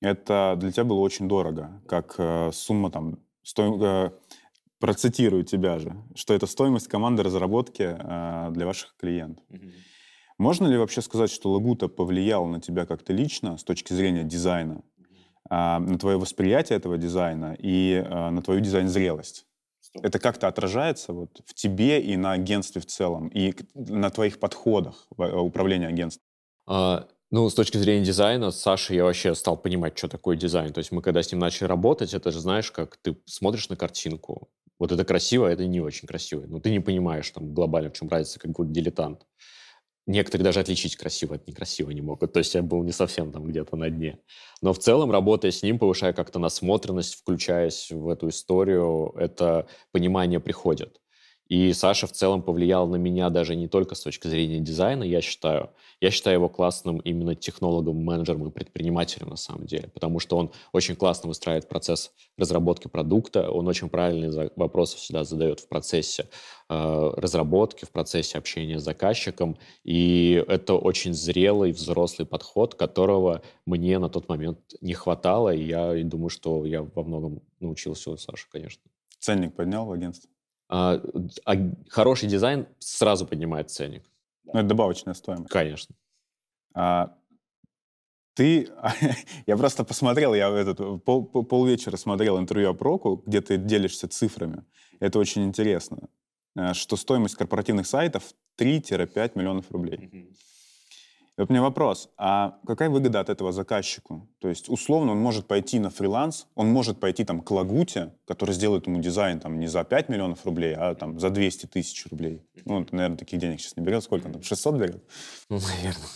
Это для тебя было очень дорого, как э, сумма там сто... Э, процитирую тебя же, что это стоимость команды разработки э, для ваших клиентов. Mm-hmm. Можно ли вообще сказать, что Лагута повлиял на тебя как-то лично с точки зрения дизайна, э, на твое восприятие этого дизайна и на твою дизайн-зрелость? это как-то отражается вот в тебе и на агентстве в целом, и на твоих подходах в управлении агентством? А, ну, с точки зрения дизайна, с Сашей я вообще стал понимать, что такое дизайн. То есть мы когда с ним начали работать, это же знаешь, как ты смотришь на картинку, вот это красиво, а это не очень красиво. Но ты не понимаешь там глобально, в чем разница, как какой дилетант. Некоторые даже отличить красиво от некрасивого не могут. То есть я был не совсем там где-то на дне. Но в целом, работая с ним, повышая как-то насмотренность, включаясь в эту историю, это понимание приходит. И Саша в целом повлиял на меня даже не только с точки зрения дизайна, я считаю. Я считаю его классным именно технологом, менеджером и предпринимателем на самом деле, потому что он очень классно выстраивает процесс разработки продукта, он очень правильные вопросы всегда задает в процессе э, разработки, в процессе общения с заказчиком, и это очень зрелый, взрослый подход, которого мне на тот момент не хватало, и я думаю, что я во многом научился у Саши, конечно. Ценник поднял в агентстве? А, а хороший дизайн сразу поднимает ценник. Ну, это добавочная стоимость. Конечно. А, ты, [laughs] я просто посмотрел, я этот, пол, полвечера смотрел интервью о Проку, где ты делишься цифрами. Это очень интересно, э, что стоимость корпоративных сайтов 3-5 миллионов рублей. Mm-hmm. И вот меня вопрос, а какая выгода от этого заказчику? То есть, условно, он может пойти на фриланс, он может пойти там к Лагуте, который сделает ему дизайн там не за 5 миллионов рублей, а там за 200 тысяч рублей. Ну, он, наверное, таких денег сейчас не берет. Сколько он там, 600 берет? Ну, наверное.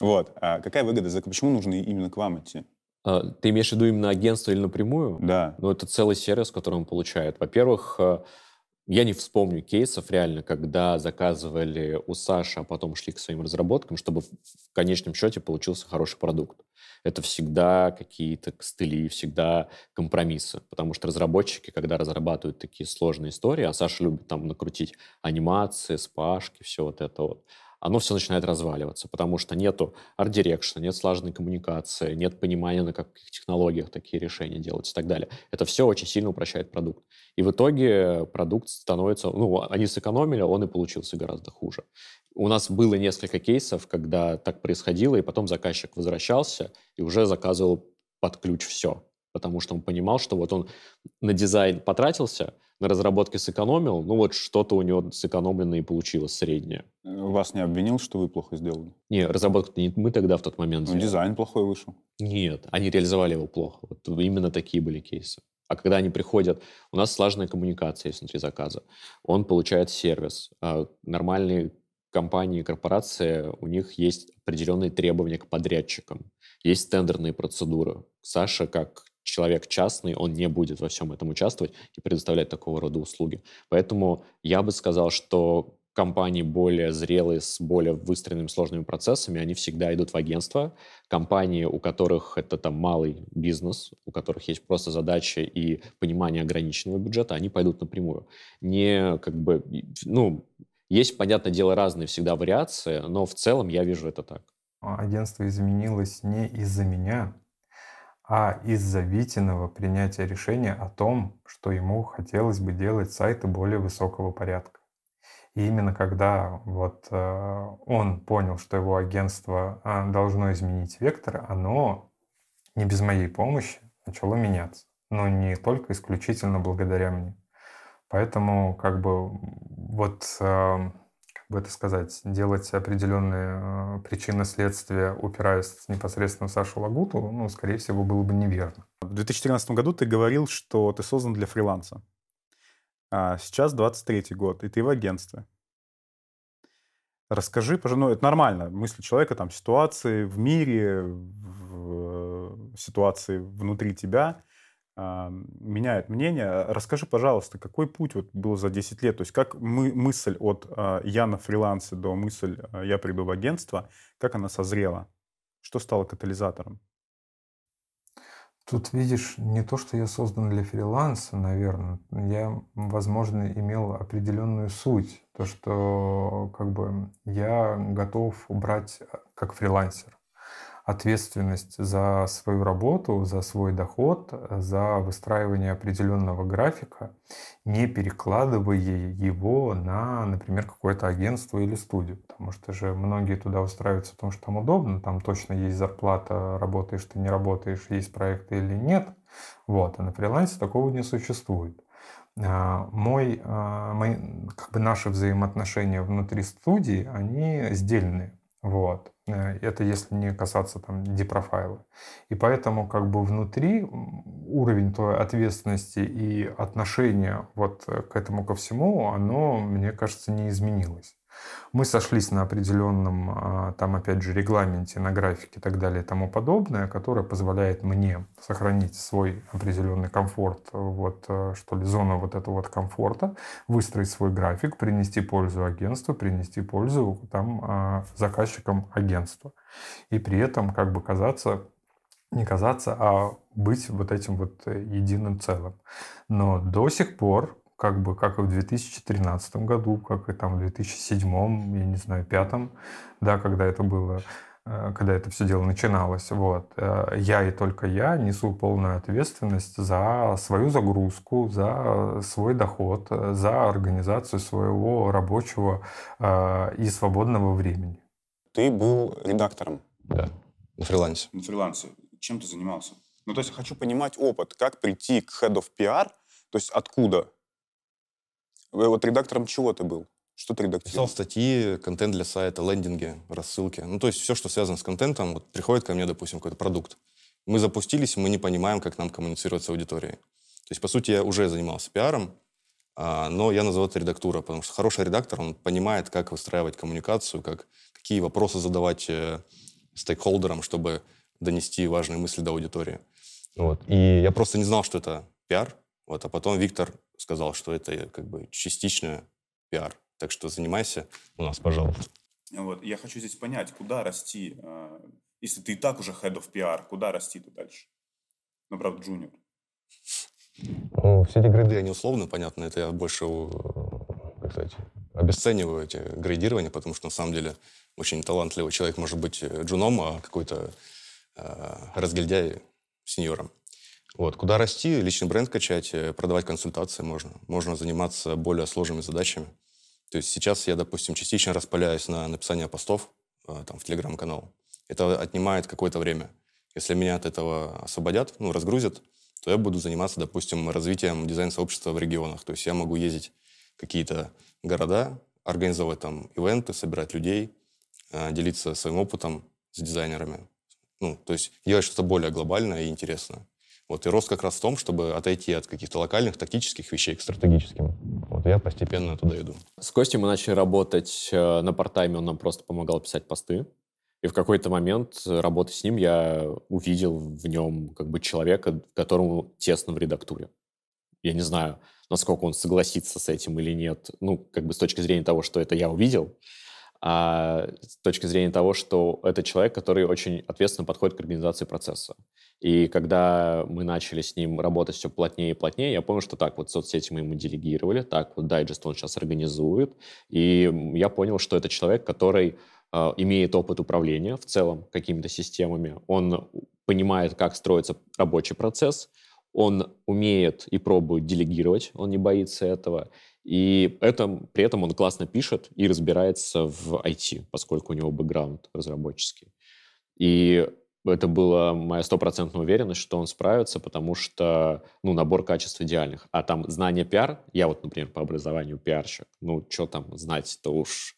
Вот. А какая выгода? Почему нужно именно к вам идти? А, ты имеешь в виду именно агентство или напрямую? Да. Ну, это целый сервис, который он получает. Во-первых, э, я не вспомню кейсов реально, когда заказывали у Саши, а потом шли к своим разработкам, чтобы в конечном счете получился хороший продукт. Это всегда какие-то костыли, всегда компромиссы. Потому что разработчики, когда разрабатывают такие сложные истории, а Саша любит там накрутить анимации, спашки, все вот это вот, оно все начинает разваливаться, потому что нету арт-дирекшена, нет слаженной коммуникации, нет понимания, на каких технологиях такие решения делать и так далее. Это все очень сильно упрощает продукт. И в итоге продукт становится, ну, они сэкономили, он и получился гораздо хуже. У нас было несколько кейсов, когда так происходило, и потом заказчик возвращался и уже заказывал под ключ все, потому что он понимал, что вот он на дизайн потратился, на разработке сэкономил, ну вот что-то у него сэкономлено и получилось среднее. Вас не обвинил, что вы плохо сделали? Не, разработку не мы тогда в тот момент Ну, дизайн плохой вышел. Нет, они реализовали его плохо. Вот именно такие были кейсы. А когда они приходят, у нас слаженная коммуникация есть внутри заказа. Он получает сервис. А нормальные компании, корпорации, у них есть определенные требования к подрядчикам. Есть тендерные процедуры. Саша, как человек частный, он не будет во всем этом участвовать и предоставлять такого рода услуги. Поэтому я бы сказал, что компании более зрелые, с более выстроенными сложными процессами, они всегда идут в агентство. Компании, у которых это там малый бизнес, у которых есть просто задачи и понимание ограниченного бюджета, они пойдут напрямую. Не как бы, ну, есть, понятное дело, разные всегда вариации, но в целом я вижу это так. Агентство изменилось не из-за меня, а из-за Витиного принятия решения о том, что ему хотелось бы делать сайты более высокого порядка. И именно когда вот э, он понял, что его агентство э, должно изменить вектор, оно не без моей помощи начало меняться. Но не только исключительно благодаря мне. Поэтому как бы вот э, бы это сказать, делать определенные э, причины следствия, упираясь непосредственно в Сашу Лагуту, ну, скорее всего, было бы неверно. В 2013 году ты говорил, что ты создан для фриланса. А сейчас 23 год, и ты в агентстве. Расскажи, пожалуйста, ну, это нормально, мысли человека, там, ситуации в мире, в, ситуации внутри тебя меняют мнение. Расскажи, пожалуйста, какой путь вот был за 10 лет? То есть как мы, мысль от а, «я на фрилансе» до мысль а, «я приду в агентство», как она созрела? Что стало катализатором? Тут видишь, не то, что я создан для фриланса, наверное, я, возможно, имел определенную суть, то, что как бы я готов брать а, как фрилансер ответственность за свою работу, за свой доход, за выстраивание определенного графика, не перекладывая его на, например, какое-то агентство или студию. Потому что же многие туда устраиваются, потому что там удобно, там точно есть зарплата, работаешь ты, не работаешь, есть проекты или нет. Вот. А на фрилансе такого не существует. А, мой, а, мои, как бы наши взаимоотношения внутри студии, они сдельные. Вот. Э, это если не касаться там депрофайла. И поэтому как бы внутри уровень той ответственности и отношения вот к этому ко всему, оно, мне кажется, не изменилось. Мы сошлись на определенном, а, там опять же, регламенте, на графике и так далее и тому подобное, которое позволяет мне сохранить свой определенный комфорт, вот, э, что ли, зону вот этого вот комфорта, выстроить свой график, принести пользу агентству, принести пользу там а, заказчикам агентства. И при этом как бы казаться не казаться, а быть вот этим вот э, единым целым. Но до сих пор как бы, как и в 2013 году, как и там в 2007, я не знаю, пятом, да, когда это было, э, когда это все дело начиналось. Вот. Э, я и только я несу полную ответственность за свою загрузку, за свой доход, за организацию своего рабочего э, и свободного времени. Ты был редактором. Да, на фрилансе. На фрилансе. Чем ты занимался? Ну, то есть я хочу понимать опыт, как прийти к Head of PR, то есть откуда? Вот редактором чего ты был? Что ты редактировал? Писал статьи, контент для сайта, лендинги, рассылки. Ну, то есть все, что связано с контентом. Вот приходит ко мне, допустим, какой-то продукт. Мы запустились, мы не понимаем, как нам коммуницировать с аудиторией. То есть, по сути, я уже занимался пиаром, а, но я называю это редактура, потому что хороший редактор, он понимает, как выстраивать коммуникацию, как, какие вопросы задавать э, стейкхолдерам, чтобы донести важные мысли до аудитории. Вот. И я просто не знал, что это пиар. Вот. А потом Виктор сказал, что это как бы частично пиар. Так что занимайся у нас, пожалуйста. Вот. Я хочу здесь понять, куда расти, а, если ты и так уже head of PR, куда расти-то дальше? Ну, правда, джуниор. Ну, все эти грейды, они условно, понятно. Это я больше, как сказать, обесцениваю эти грейдирования, потому что, на самом деле, очень талантливый человек может быть э, джуном, а какой-то э, разгильдяй сеньором. Вот. Куда расти, личный бренд качать, э, продавать консультации можно. Можно заниматься более сложными задачами. То есть сейчас я, допустим, частично распыляюсь на написание постов э, там, в телеграм-канал. Это отнимает какое-то время. Если меня от этого освободят, ну, разгрузят, то я буду заниматься, допустим, развитием дизайн-сообщества в регионах. То есть я могу ездить в какие-то города, организовывать там ивенты, собирать людей, э, делиться своим опытом с дизайнерами. Ну, то есть делать что-то более глобальное и интересное. Вот, и рост как раз в том, чтобы отойти от каких-то локальных тактических вещей к стратегическим. Вот я постепенно туда иду. С Костей мы начали работать э, на портайме, он нам просто помогал писать посты. И в какой-то момент работы с ним я увидел в нем как бы человека, которому тесно в редактуре. Я не знаю, насколько он согласится с этим или нет. Ну, как бы с точки зрения того, что это я увидел, а с точки зрения того, что это человек, который очень ответственно подходит к организации процесса. И когда мы начали с ним работать все плотнее и плотнее, я понял, что так, вот соцсети мы ему делегировали, так, вот дайджест он сейчас организует, и я понял, что это человек, который э, имеет опыт управления в целом какими-то системами, он понимает, как строится рабочий процесс, он умеет и пробует делегировать, он не боится этого, и это, при этом он классно пишет и разбирается в IT, поскольку у него бэкграунд разработческий. И это была моя стопроцентная уверенность, что он справится, потому что, ну, набор качеств идеальных. А там знание пиар, я вот, например, по образованию пиарщик, ну, что там знать-то уж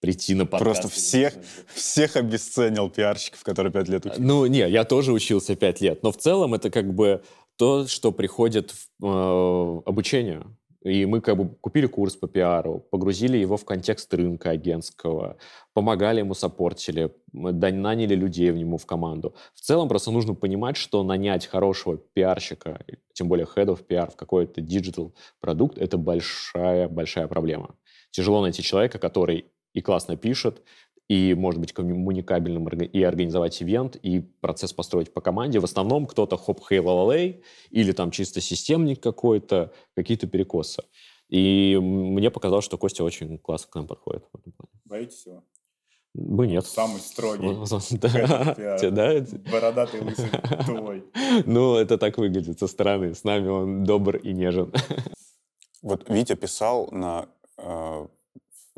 прийти на подкаст. Просто всех, всех обесценил пиарщиков, которые пять лет учились. Ну, не, я тоже учился пять лет, но в целом это как бы то, что приходит в э, обучение. И мы как бы купили курс по пиару, погрузили его в контекст рынка агентского, помогали ему, саппортили, наняли людей в нему в команду. В целом просто нужно понимать, что нанять хорошего пиарщика, тем более of PR в какой-то digital продукт, это большая-большая проблема. Тяжело найти человека, который и классно пишет, и, может быть, коммуникабельным и организовать ивент, и процесс построить по команде. В основном кто-то хоп хей лалалей или там чисто системник какой-то, какие-то перекосы. И мне показалось, что Костя очень классно к нам подходит. Боитесь его? Бы нет. Самый строгий. [laughs] [laughs] Да. [laughs] Бородатый лысый твой. Ну, это так выглядит со стороны. С нами он добр и нежен. Вот Витя писал на, э,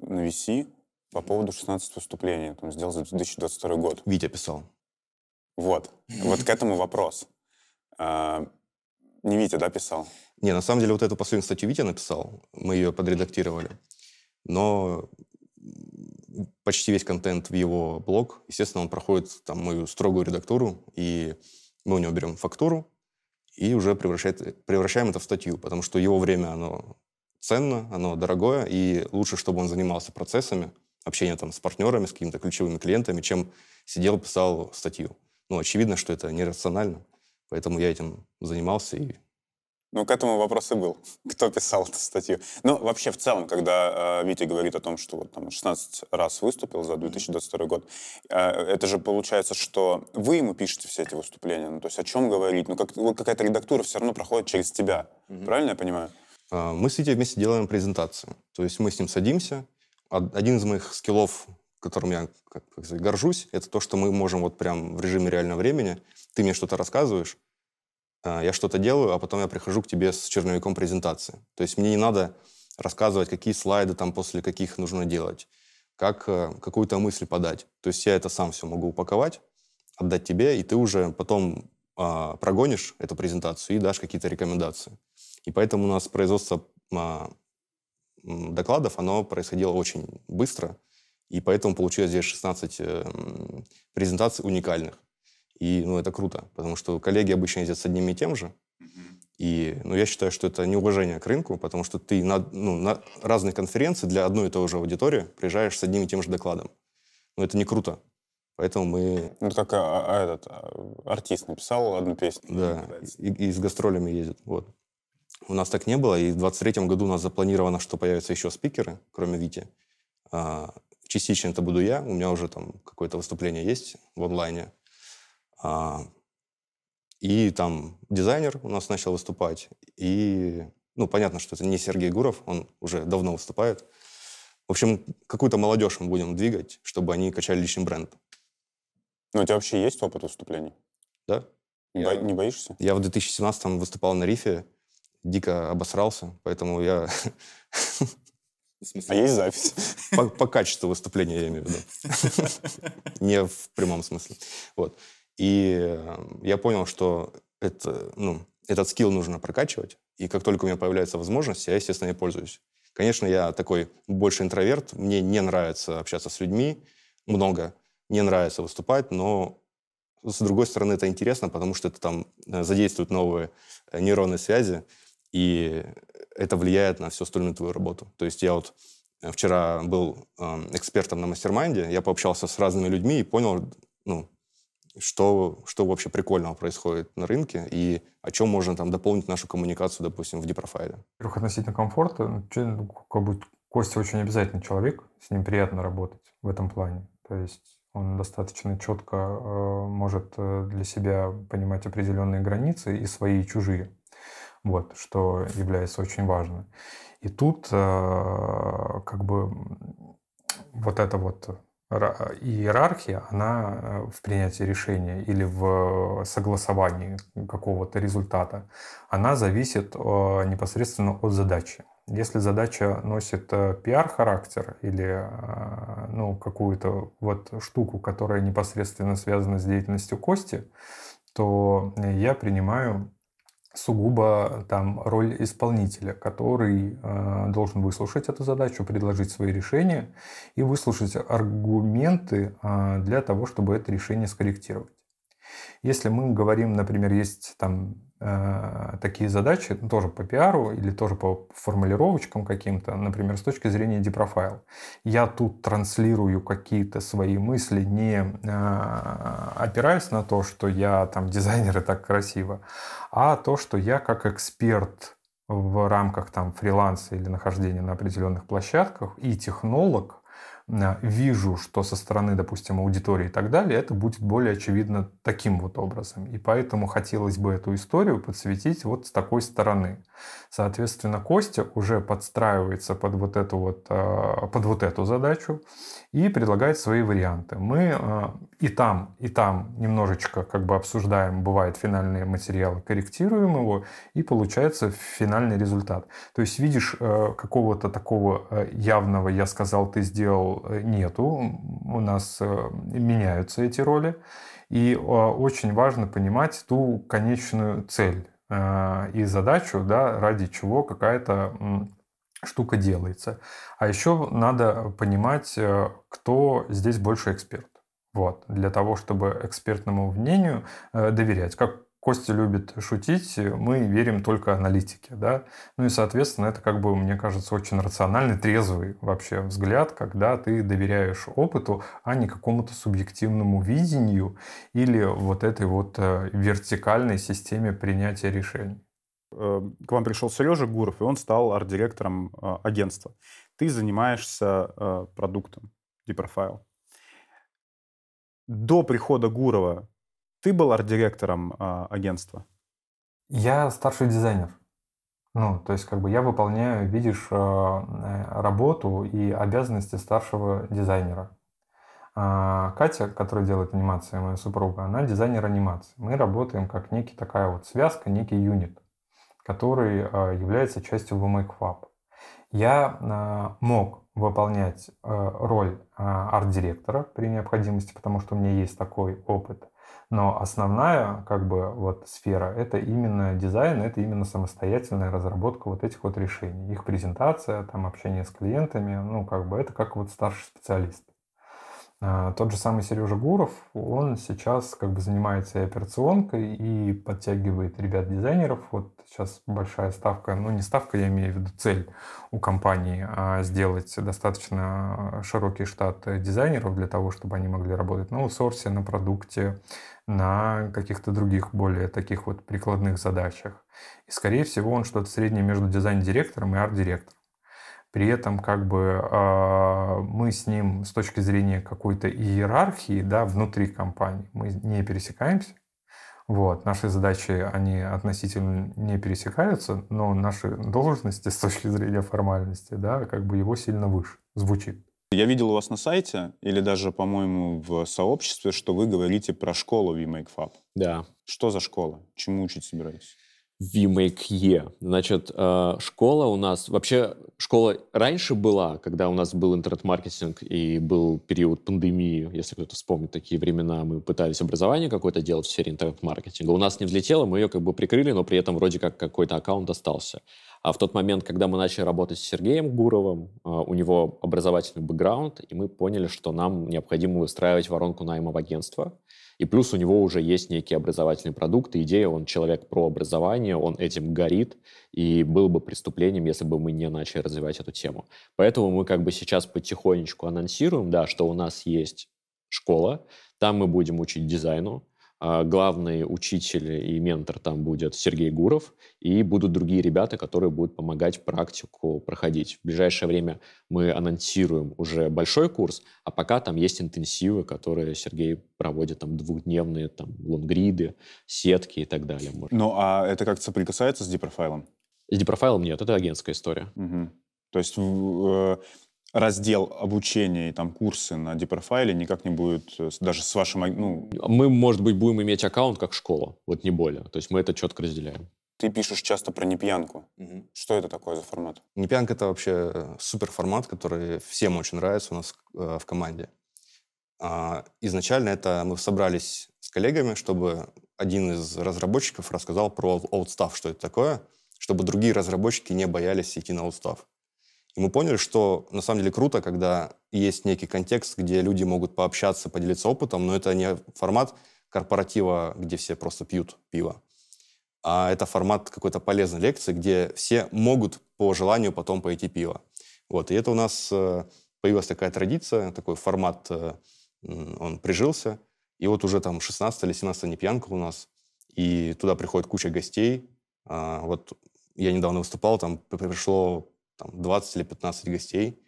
на VC, по поводу 16 выступлений, там, сделал за 2022 год. Витя писал. Вот. Вот к этому вопрос. А, Не Витя, да, писал? Не, на самом деле вот эту последнюю статью Витя написал, мы ее подредактировали. Но почти весь контент в его блог, естественно, он проходит там мою строгую редактуру, и мы у него берем фактуру и уже превращает, превращаем это в статью, потому что его время, оно ценно, оно дорогое, и лучше, чтобы он занимался процессами, общения там с партнерами, с какими-то ключевыми клиентами, чем сидел, писал статью. Ну, очевидно, что это нерационально, поэтому я этим занимался и ну, к этому вопрос и был. [laughs] Кто писал эту статью? Ну, вообще, в целом, когда э, Витя говорит о том, что вот там 16 раз выступил за 2022 год, э, это же получается, что вы ему пишете все эти выступления. Ну, то есть о чем говорить? Ну, как, вот какая-то редактура все равно проходит через тебя. Mm-hmm. Правильно я понимаю? А, мы с Витей вместе делаем презентацию. То есть мы с ним садимся. Один из моих скиллов, которым я как, как сказать, горжусь, это то, что мы можем вот прям в режиме реального времени, ты мне что-то рассказываешь, а, я что-то делаю, а потом я прихожу к тебе с черновиком презентации. То есть мне не надо рассказывать, какие слайды там после каких нужно делать, как э, какую-то мысль подать. То есть я это сам все могу упаковать, отдать тебе, и ты уже потом а, прогонишь эту презентацию и дашь какие-то рекомендации. И поэтому у нас производство докладов, оно происходило очень быстро, и поэтому получилось здесь 16 э, презентаций уникальных. И ну, это круто, потому что коллеги обычно ездят с одним и тем же. И ну, я считаю, что это неуважение к рынку, потому что ты на, ну, на разные конференции для одной и той же аудитории приезжаешь с одним и тем же докладом. Но это не круто. Поэтому мы... Ну, как а, а этот а, артист написал одну песню. Да, и, и с гастролями ездит. Вот. У нас так не было, и в 23 году у нас запланировано, что появятся еще спикеры, кроме Вити. А, частично это буду я, у меня уже там какое-то выступление есть в онлайне. А, и там дизайнер у нас начал выступать. И, ну, понятно, что это не Сергей Гуров, он уже давно выступает. В общем, какую-то молодежь мы будем двигать, чтобы они качали личный бренд. Ну, у тебя вообще есть опыт выступлений? Да. Не, я, бо- не боишься? Я в 2017 выступал на рифе, дико обосрался, поэтому я... [laughs] А есть запись? [laughs] По, по качеству выступления, я имею в виду. [laughs] Не в прямом смысле. Вот. И эм, я понял, что это, ну, этот скилл нужно прокачивать. И как только у меня появляется возможность, я, естественно, ей пользуюсь. Конечно, я такой больше интроверт. Мне не нравится общаться с людьми много. Не нравится выступать, но с другой стороны, это интересно, потому что это там э, задействует новые э, нейронные связи, и это влияет на всю остальную твою работу. То есть я вот э, вчера был экспертом на мастер-майнде, я пообщался с разными людьми и понял, ну, что, что вообще прикольного происходит на рынке и о чем можно там дополнить нашу коммуникацию, допустим, в депрофайле. Во-первых, относительно комфорта, ну, ну, как бы Костя очень обязательный человек, с ним приятно работать в этом плане. То есть он достаточно четко э, может э, для себя понимать определенные границы и свои, и чужие. Вот, что является очень важно. И тут э, как бы вот это вот иерархия, она э, в принятии решения или в согласовании какого-то результата, она зависит непосредственно от задачи. Если задача носит э, пиар-характер или э, ну, какую-то вот штуку, которая непосредственно связана с деятельностью Кости, то я принимаю сугубо там роль исполнителя, который э, должен выслушать эту задачу, предложить свои решения и выслушать аргументы э, для того, чтобы это решение скорректировать. Если мы говорим, например, есть там э, такие задачи, тоже по пиару или тоже по формулировочкам каким-то, например, с точки зрения депрофайл. Я тут транслирую какие-то свои мысли, не э, опираясь на то, что я там дизайнер и так красиво, а то, что я как эксперт в рамках там фриланса или нахождения на определенных площадках и технолог вижу, что со стороны, допустим, аудитории и так далее, это будет более очевидно таким вот образом. И поэтому хотелось бы эту историю подсветить вот с такой стороны. Соответственно, Костя уже подстраивается под вот эту вот, а, под вот эту задачу и предлагает свои варианты. Мы а, и там, и там немножечко как бы обсуждаем, бывает финальные материалы, корректируем его, и получается финальный результат. То есть видишь а, какого-то такого явного «я сказал, ты сделал» нету. У нас меняются эти роли. И очень важно понимать ту конечную цель э, и задачу, да, ради чего какая-то штука делается. А еще надо понимать, э, кто здесь больше эксперт. Вот, для того, чтобы экспертному мнению э, доверять. Как Костя любит шутить, мы верим только аналитике, да. Ну и, соответственно, это, как бы, мне кажется, очень рациональный, трезвый вообще взгляд, когда ты доверяешь опыту, а не какому-то субъективному видению или вот этой вот э, вертикальной системе принятия решений. Э, к вам пришел Сережа Гуров, и он стал арт-директором э, агентства. Ты занимаешься продуктом Deeprofile. До прихода Гурова ты был арт-директором э, агентства? Я старший дизайнер. Ну, то есть, как бы я выполняю, видишь, э, э, работу и обязанности старшего дизайнера. А Катя, которая делает анимации, моя супруга, она дизайнер анимации. Мы работаем как некий такая вот связка, некий юнит, который является частью VMakeFab. Я мог выполнять роль арт-директора при необходимости, потому что у меня есть такой опыт. Но основная как бы вот сфера — это именно дизайн, это именно самостоятельная разработка вот этих вот решений. Их презентация, там общение с клиентами, ну как бы это как вот старший специалист. А, тот же самый Сережа Гуров, он сейчас как бы занимается операционкой, и подтягивает ребят-дизайнеров. Вот сейчас большая ставка, ну не ставка, я имею в виду цель у компании, а сделать достаточно широкий штат дизайнеров для того, чтобы они могли работать на аутсорсе, на продукте, на каких-то других более таких вот прикладных задачах. И, скорее всего, он что-то среднее между дизайн-директором и арт-директором. При этом как бы э, мы с ним с точки зрения какой-то иерархии да, внутри компании мы не пересекаемся. Вот. Наши задачи, они относительно не пересекаются, но наши должности [laughs] с точки зрения формальности, да, как бы его сильно выше звучит. Я видел у вас на сайте, или даже, по-моему, в сообществе, что вы говорите про школу VMakeFab. Да. Что за школа? Чему учить собираетесь? VMake Значит, э, школа у нас... Вообще, школа раньше была, когда у нас был интернет-маркетинг и был период пандемии, если кто-то вспомнит такие времена, мы пытались образование какое-то делать в сфере интернет-маркетинга. У нас не взлетело, мы ее как бы прикрыли, но при этом вроде как какой-то аккаунт остался. А в тот момент, когда мы начали работать с Сергеем Гуровым, э, у него образовательный бэкграунд, и мы поняли, что нам необходимо выстраивать воронку найма в агентство. И плюс у него уже есть некий образовательный продукт, идея, он человек про образование, он этим горит, и было бы преступлением, если бы мы не начали развивать эту тему. Поэтому мы как бы сейчас потихонечку анонсируем, да, что у нас есть школа, там мы будем учить дизайну, главный учитель и ментор там будет Сергей Гуров, и будут другие ребята, которые будут помогать практику проходить. В ближайшее время мы анонсируем уже большой курс, а пока там есть интенсивы, которые Сергей проводит, там двухдневные, там лонгриды, сетки и так далее. Ну, а это как-то соприкасается с дипрофайлом? С дипрофайлом нет, это агентская история. Угу. То есть э, раздел обучения и там курсы на депрофайле никак не будет э, даже с вашим... Ну... Мы, может быть, будем иметь аккаунт как школа, вот не более. То есть мы это четко разделяем. Ты пишешь часто про непьянку. Угу. Что это такое за формат? Непьянка — это вообще э, супер формат, который всем очень нравится у нас э, в команде. А, изначально это мы собрались с коллегами, чтобы один из разработчиков рассказал про outstaff, что это такое, чтобы другие разработчики не боялись идти на outstaff. И мы поняли, что на самом деле круто, когда есть некий контекст, где люди могут пообщаться, поделиться опытом, но это не формат корпоратива, где все просто пьют пиво, а это формат какой-то полезной лекции, где все могут по желанию потом пойти пиво. Вот, и это у нас э, появилась такая традиция, такой формат, э, он прижился, и вот уже там 16 или 17 не пьянка у нас, и туда приходит куча гостей. А, вот я недавно выступал, там пришло там, 20 или 15 гостей.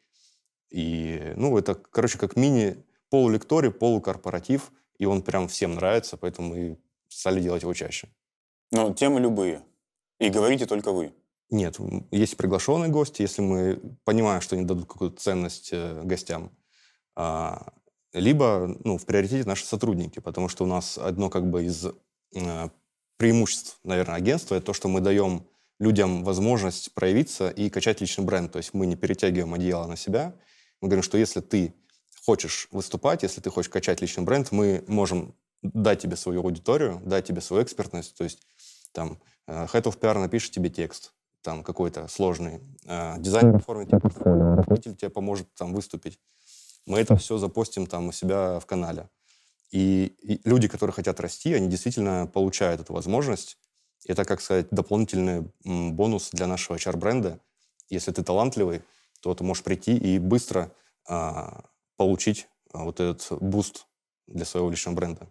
И, ну, это, короче, как мини полулекторий, полукорпоратив, и он прям всем нравится, поэтому мы стали делать его чаще. Но темы любые. И говорите только вы. Нет, есть приглашенные гости, если мы понимаем, что они дадут какую-то ценность э, гостям. А, либо ну, в приоритете наши сотрудники, потому что у нас одно как бы из э, преимуществ, наверное, агентства, это то, что мы даем людям возможность проявиться и качать личный бренд. То есть мы не перетягиваем одеяло на себя. Мы говорим, что если ты хочешь выступать, если ты хочешь качать личный бренд, мы можем дать тебе свою аудиторию, дать тебе свою экспертность. То есть Там э, Head of PR напишет тебе текст, там какой-то сложный. Э, дизайнер оформит тебе портфолио, руководитель тебе поможет там выступить. Мы это все запостим там у себя в канале. И, и люди, которые хотят расти, они действительно получают эту возможность. Это, как сказать, дополнительный бонус для нашего HR-бренда. Если ты талантливый, то ты можешь прийти и быстро а, получить а, вот этот буст для своего личного бренда.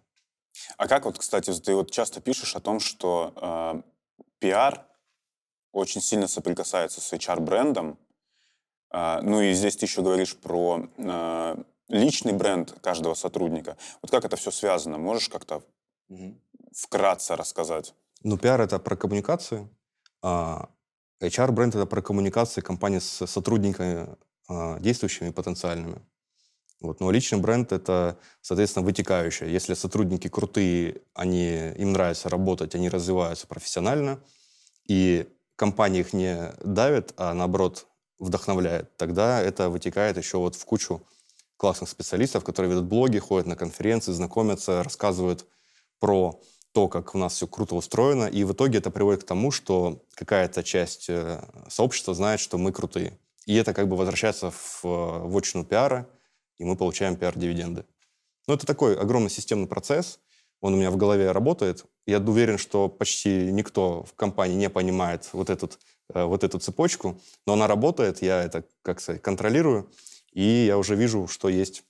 А как вот, кстати, ты вот часто пишешь о том, что э, пиар очень сильно соприкасается с HR-брендом, э, ну и здесь ты еще говоришь про э, личный бренд каждого сотрудника. Вот как это все связано? Можешь как-то угу. вкратце рассказать? Ну, пиар — это про коммуникации, а HR-бренд — это про коммуникации компании с сотрудниками а, действующими и потенциальными. Вот. Но личный бренд — это, соответственно, вытекающее. Если сотрудники крутые, они, им нравится работать, они развиваются профессионально, и компания их не давит, а наоборот вдохновляет, тогда это вытекает еще вот в кучу классных специалистов, которые ведут блоги, ходят на конференции, знакомятся, рассказывают про то, как у нас все круто устроено, и в итоге это приводит к тому, что какая-то часть э, сообщества знает, что мы крутые. И это как бы возвращается в, в очную пиара, и мы получаем пиар-дивиденды. Но это такой огромный системный процесс, он у меня в голове работает. Я уверен, что почти никто в компании не понимает вот, этот, э, вот эту цепочку, но она работает, я это, как сказать, контролирую, и я уже вижу, что есть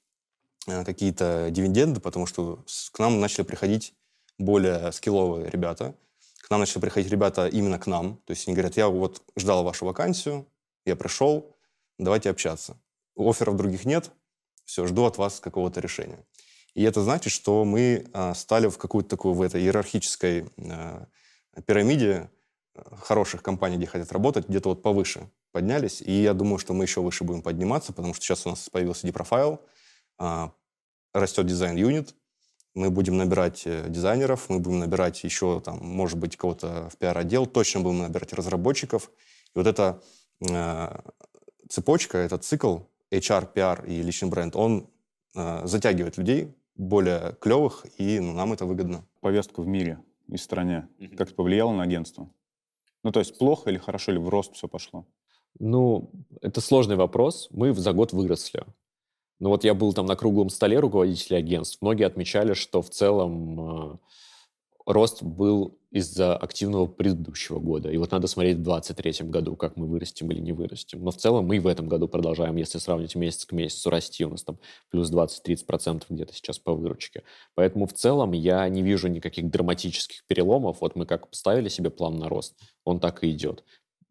э, какие-то дивиденды, потому что к нам начали приходить более скилловые ребята. К нам начали приходить ребята именно к нам. То есть они говорят, я вот ждал вашу вакансию, я пришел, давайте общаться. Офферов других нет, все, жду от вас какого-то решения. И это значит, что мы а, стали в какую-то такую, в этой иерархической а, пирамиде а, хороших компаний, где хотят работать, где-то вот повыше поднялись, и я думаю, что мы еще выше будем подниматься, потому что сейчас у нас появился D-профайл, а, растет дизайн-юнит, мы будем набирать э, дизайнеров, мы будем набирать еще, там, может быть, кого-то в пиар-отдел, точно будем набирать разработчиков. И вот эта э, цепочка, этот цикл HR, PR и личный бренд, он э, затягивает людей более клевых, и ну, нам это выгодно. Повестку в мире и стране, mm-hmm. как это повлияло на агентство? Ну, то есть плохо или хорошо, или в рост все пошло? Ну, это сложный вопрос. Мы за год выросли. Ну вот я был там на круглом столе руководителей агентств. Многие отмечали, что в целом э, рост был из-за активного предыдущего года. И вот надо смотреть в 2023 году, как мы вырастем или не вырастем. Но в целом мы в этом году продолжаем, если сравнить месяц к месяцу, расти. У нас там плюс 20-30% где-то сейчас по выручке. Поэтому в целом я не вижу никаких драматических переломов. Вот мы как поставили себе план на рост, он так и идет.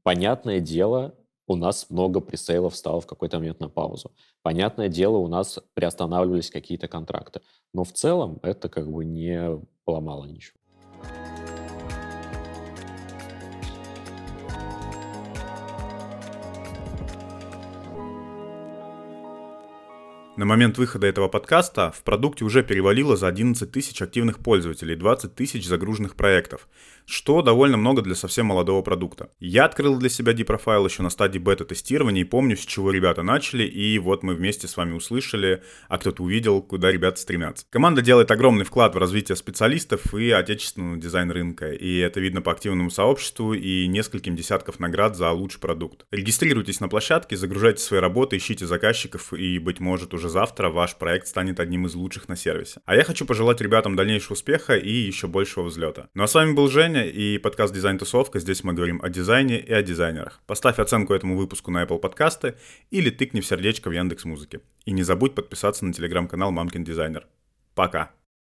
Понятное дело, у нас много пресейлов стало в какой-то момент на паузу. Понятное дело, у нас приостанавливались какие-то контракты. Но в целом это как бы не поломало ничего. На момент выхода этого подкаста в продукте уже перевалило за 11 тысяч активных пользователей, 20 тысяч загруженных проектов, что довольно много для совсем молодого продукта. Я открыл для себя D-профайл еще на стадии бета-тестирования и помню, с чего ребята начали, и вот мы вместе с вами услышали, а кто-то увидел, куда ребята стремятся. Команда делает огромный вклад в развитие специалистов и отечественного дизайн рынка, и это видно по активному сообществу и нескольким десятков наград за лучший продукт. Регистрируйтесь на площадке, загружайте свои работы, ищите заказчиков и, быть может, завтра ваш проект станет одним из лучших на сервисе. А я хочу пожелать ребятам дальнейшего успеха и еще большего взлета. Ну а с вами был Женя и подкаст Дизайн Тусовка. Здесь мы говорим о дизайне и о дизайнерах. Поставь оценку этому выпуску на Apple подкасты или тыкни в сердечко в Яндекс Музыке. И не забудь подписаться на телеграм-канал Мамкин Дизайнер. Пока!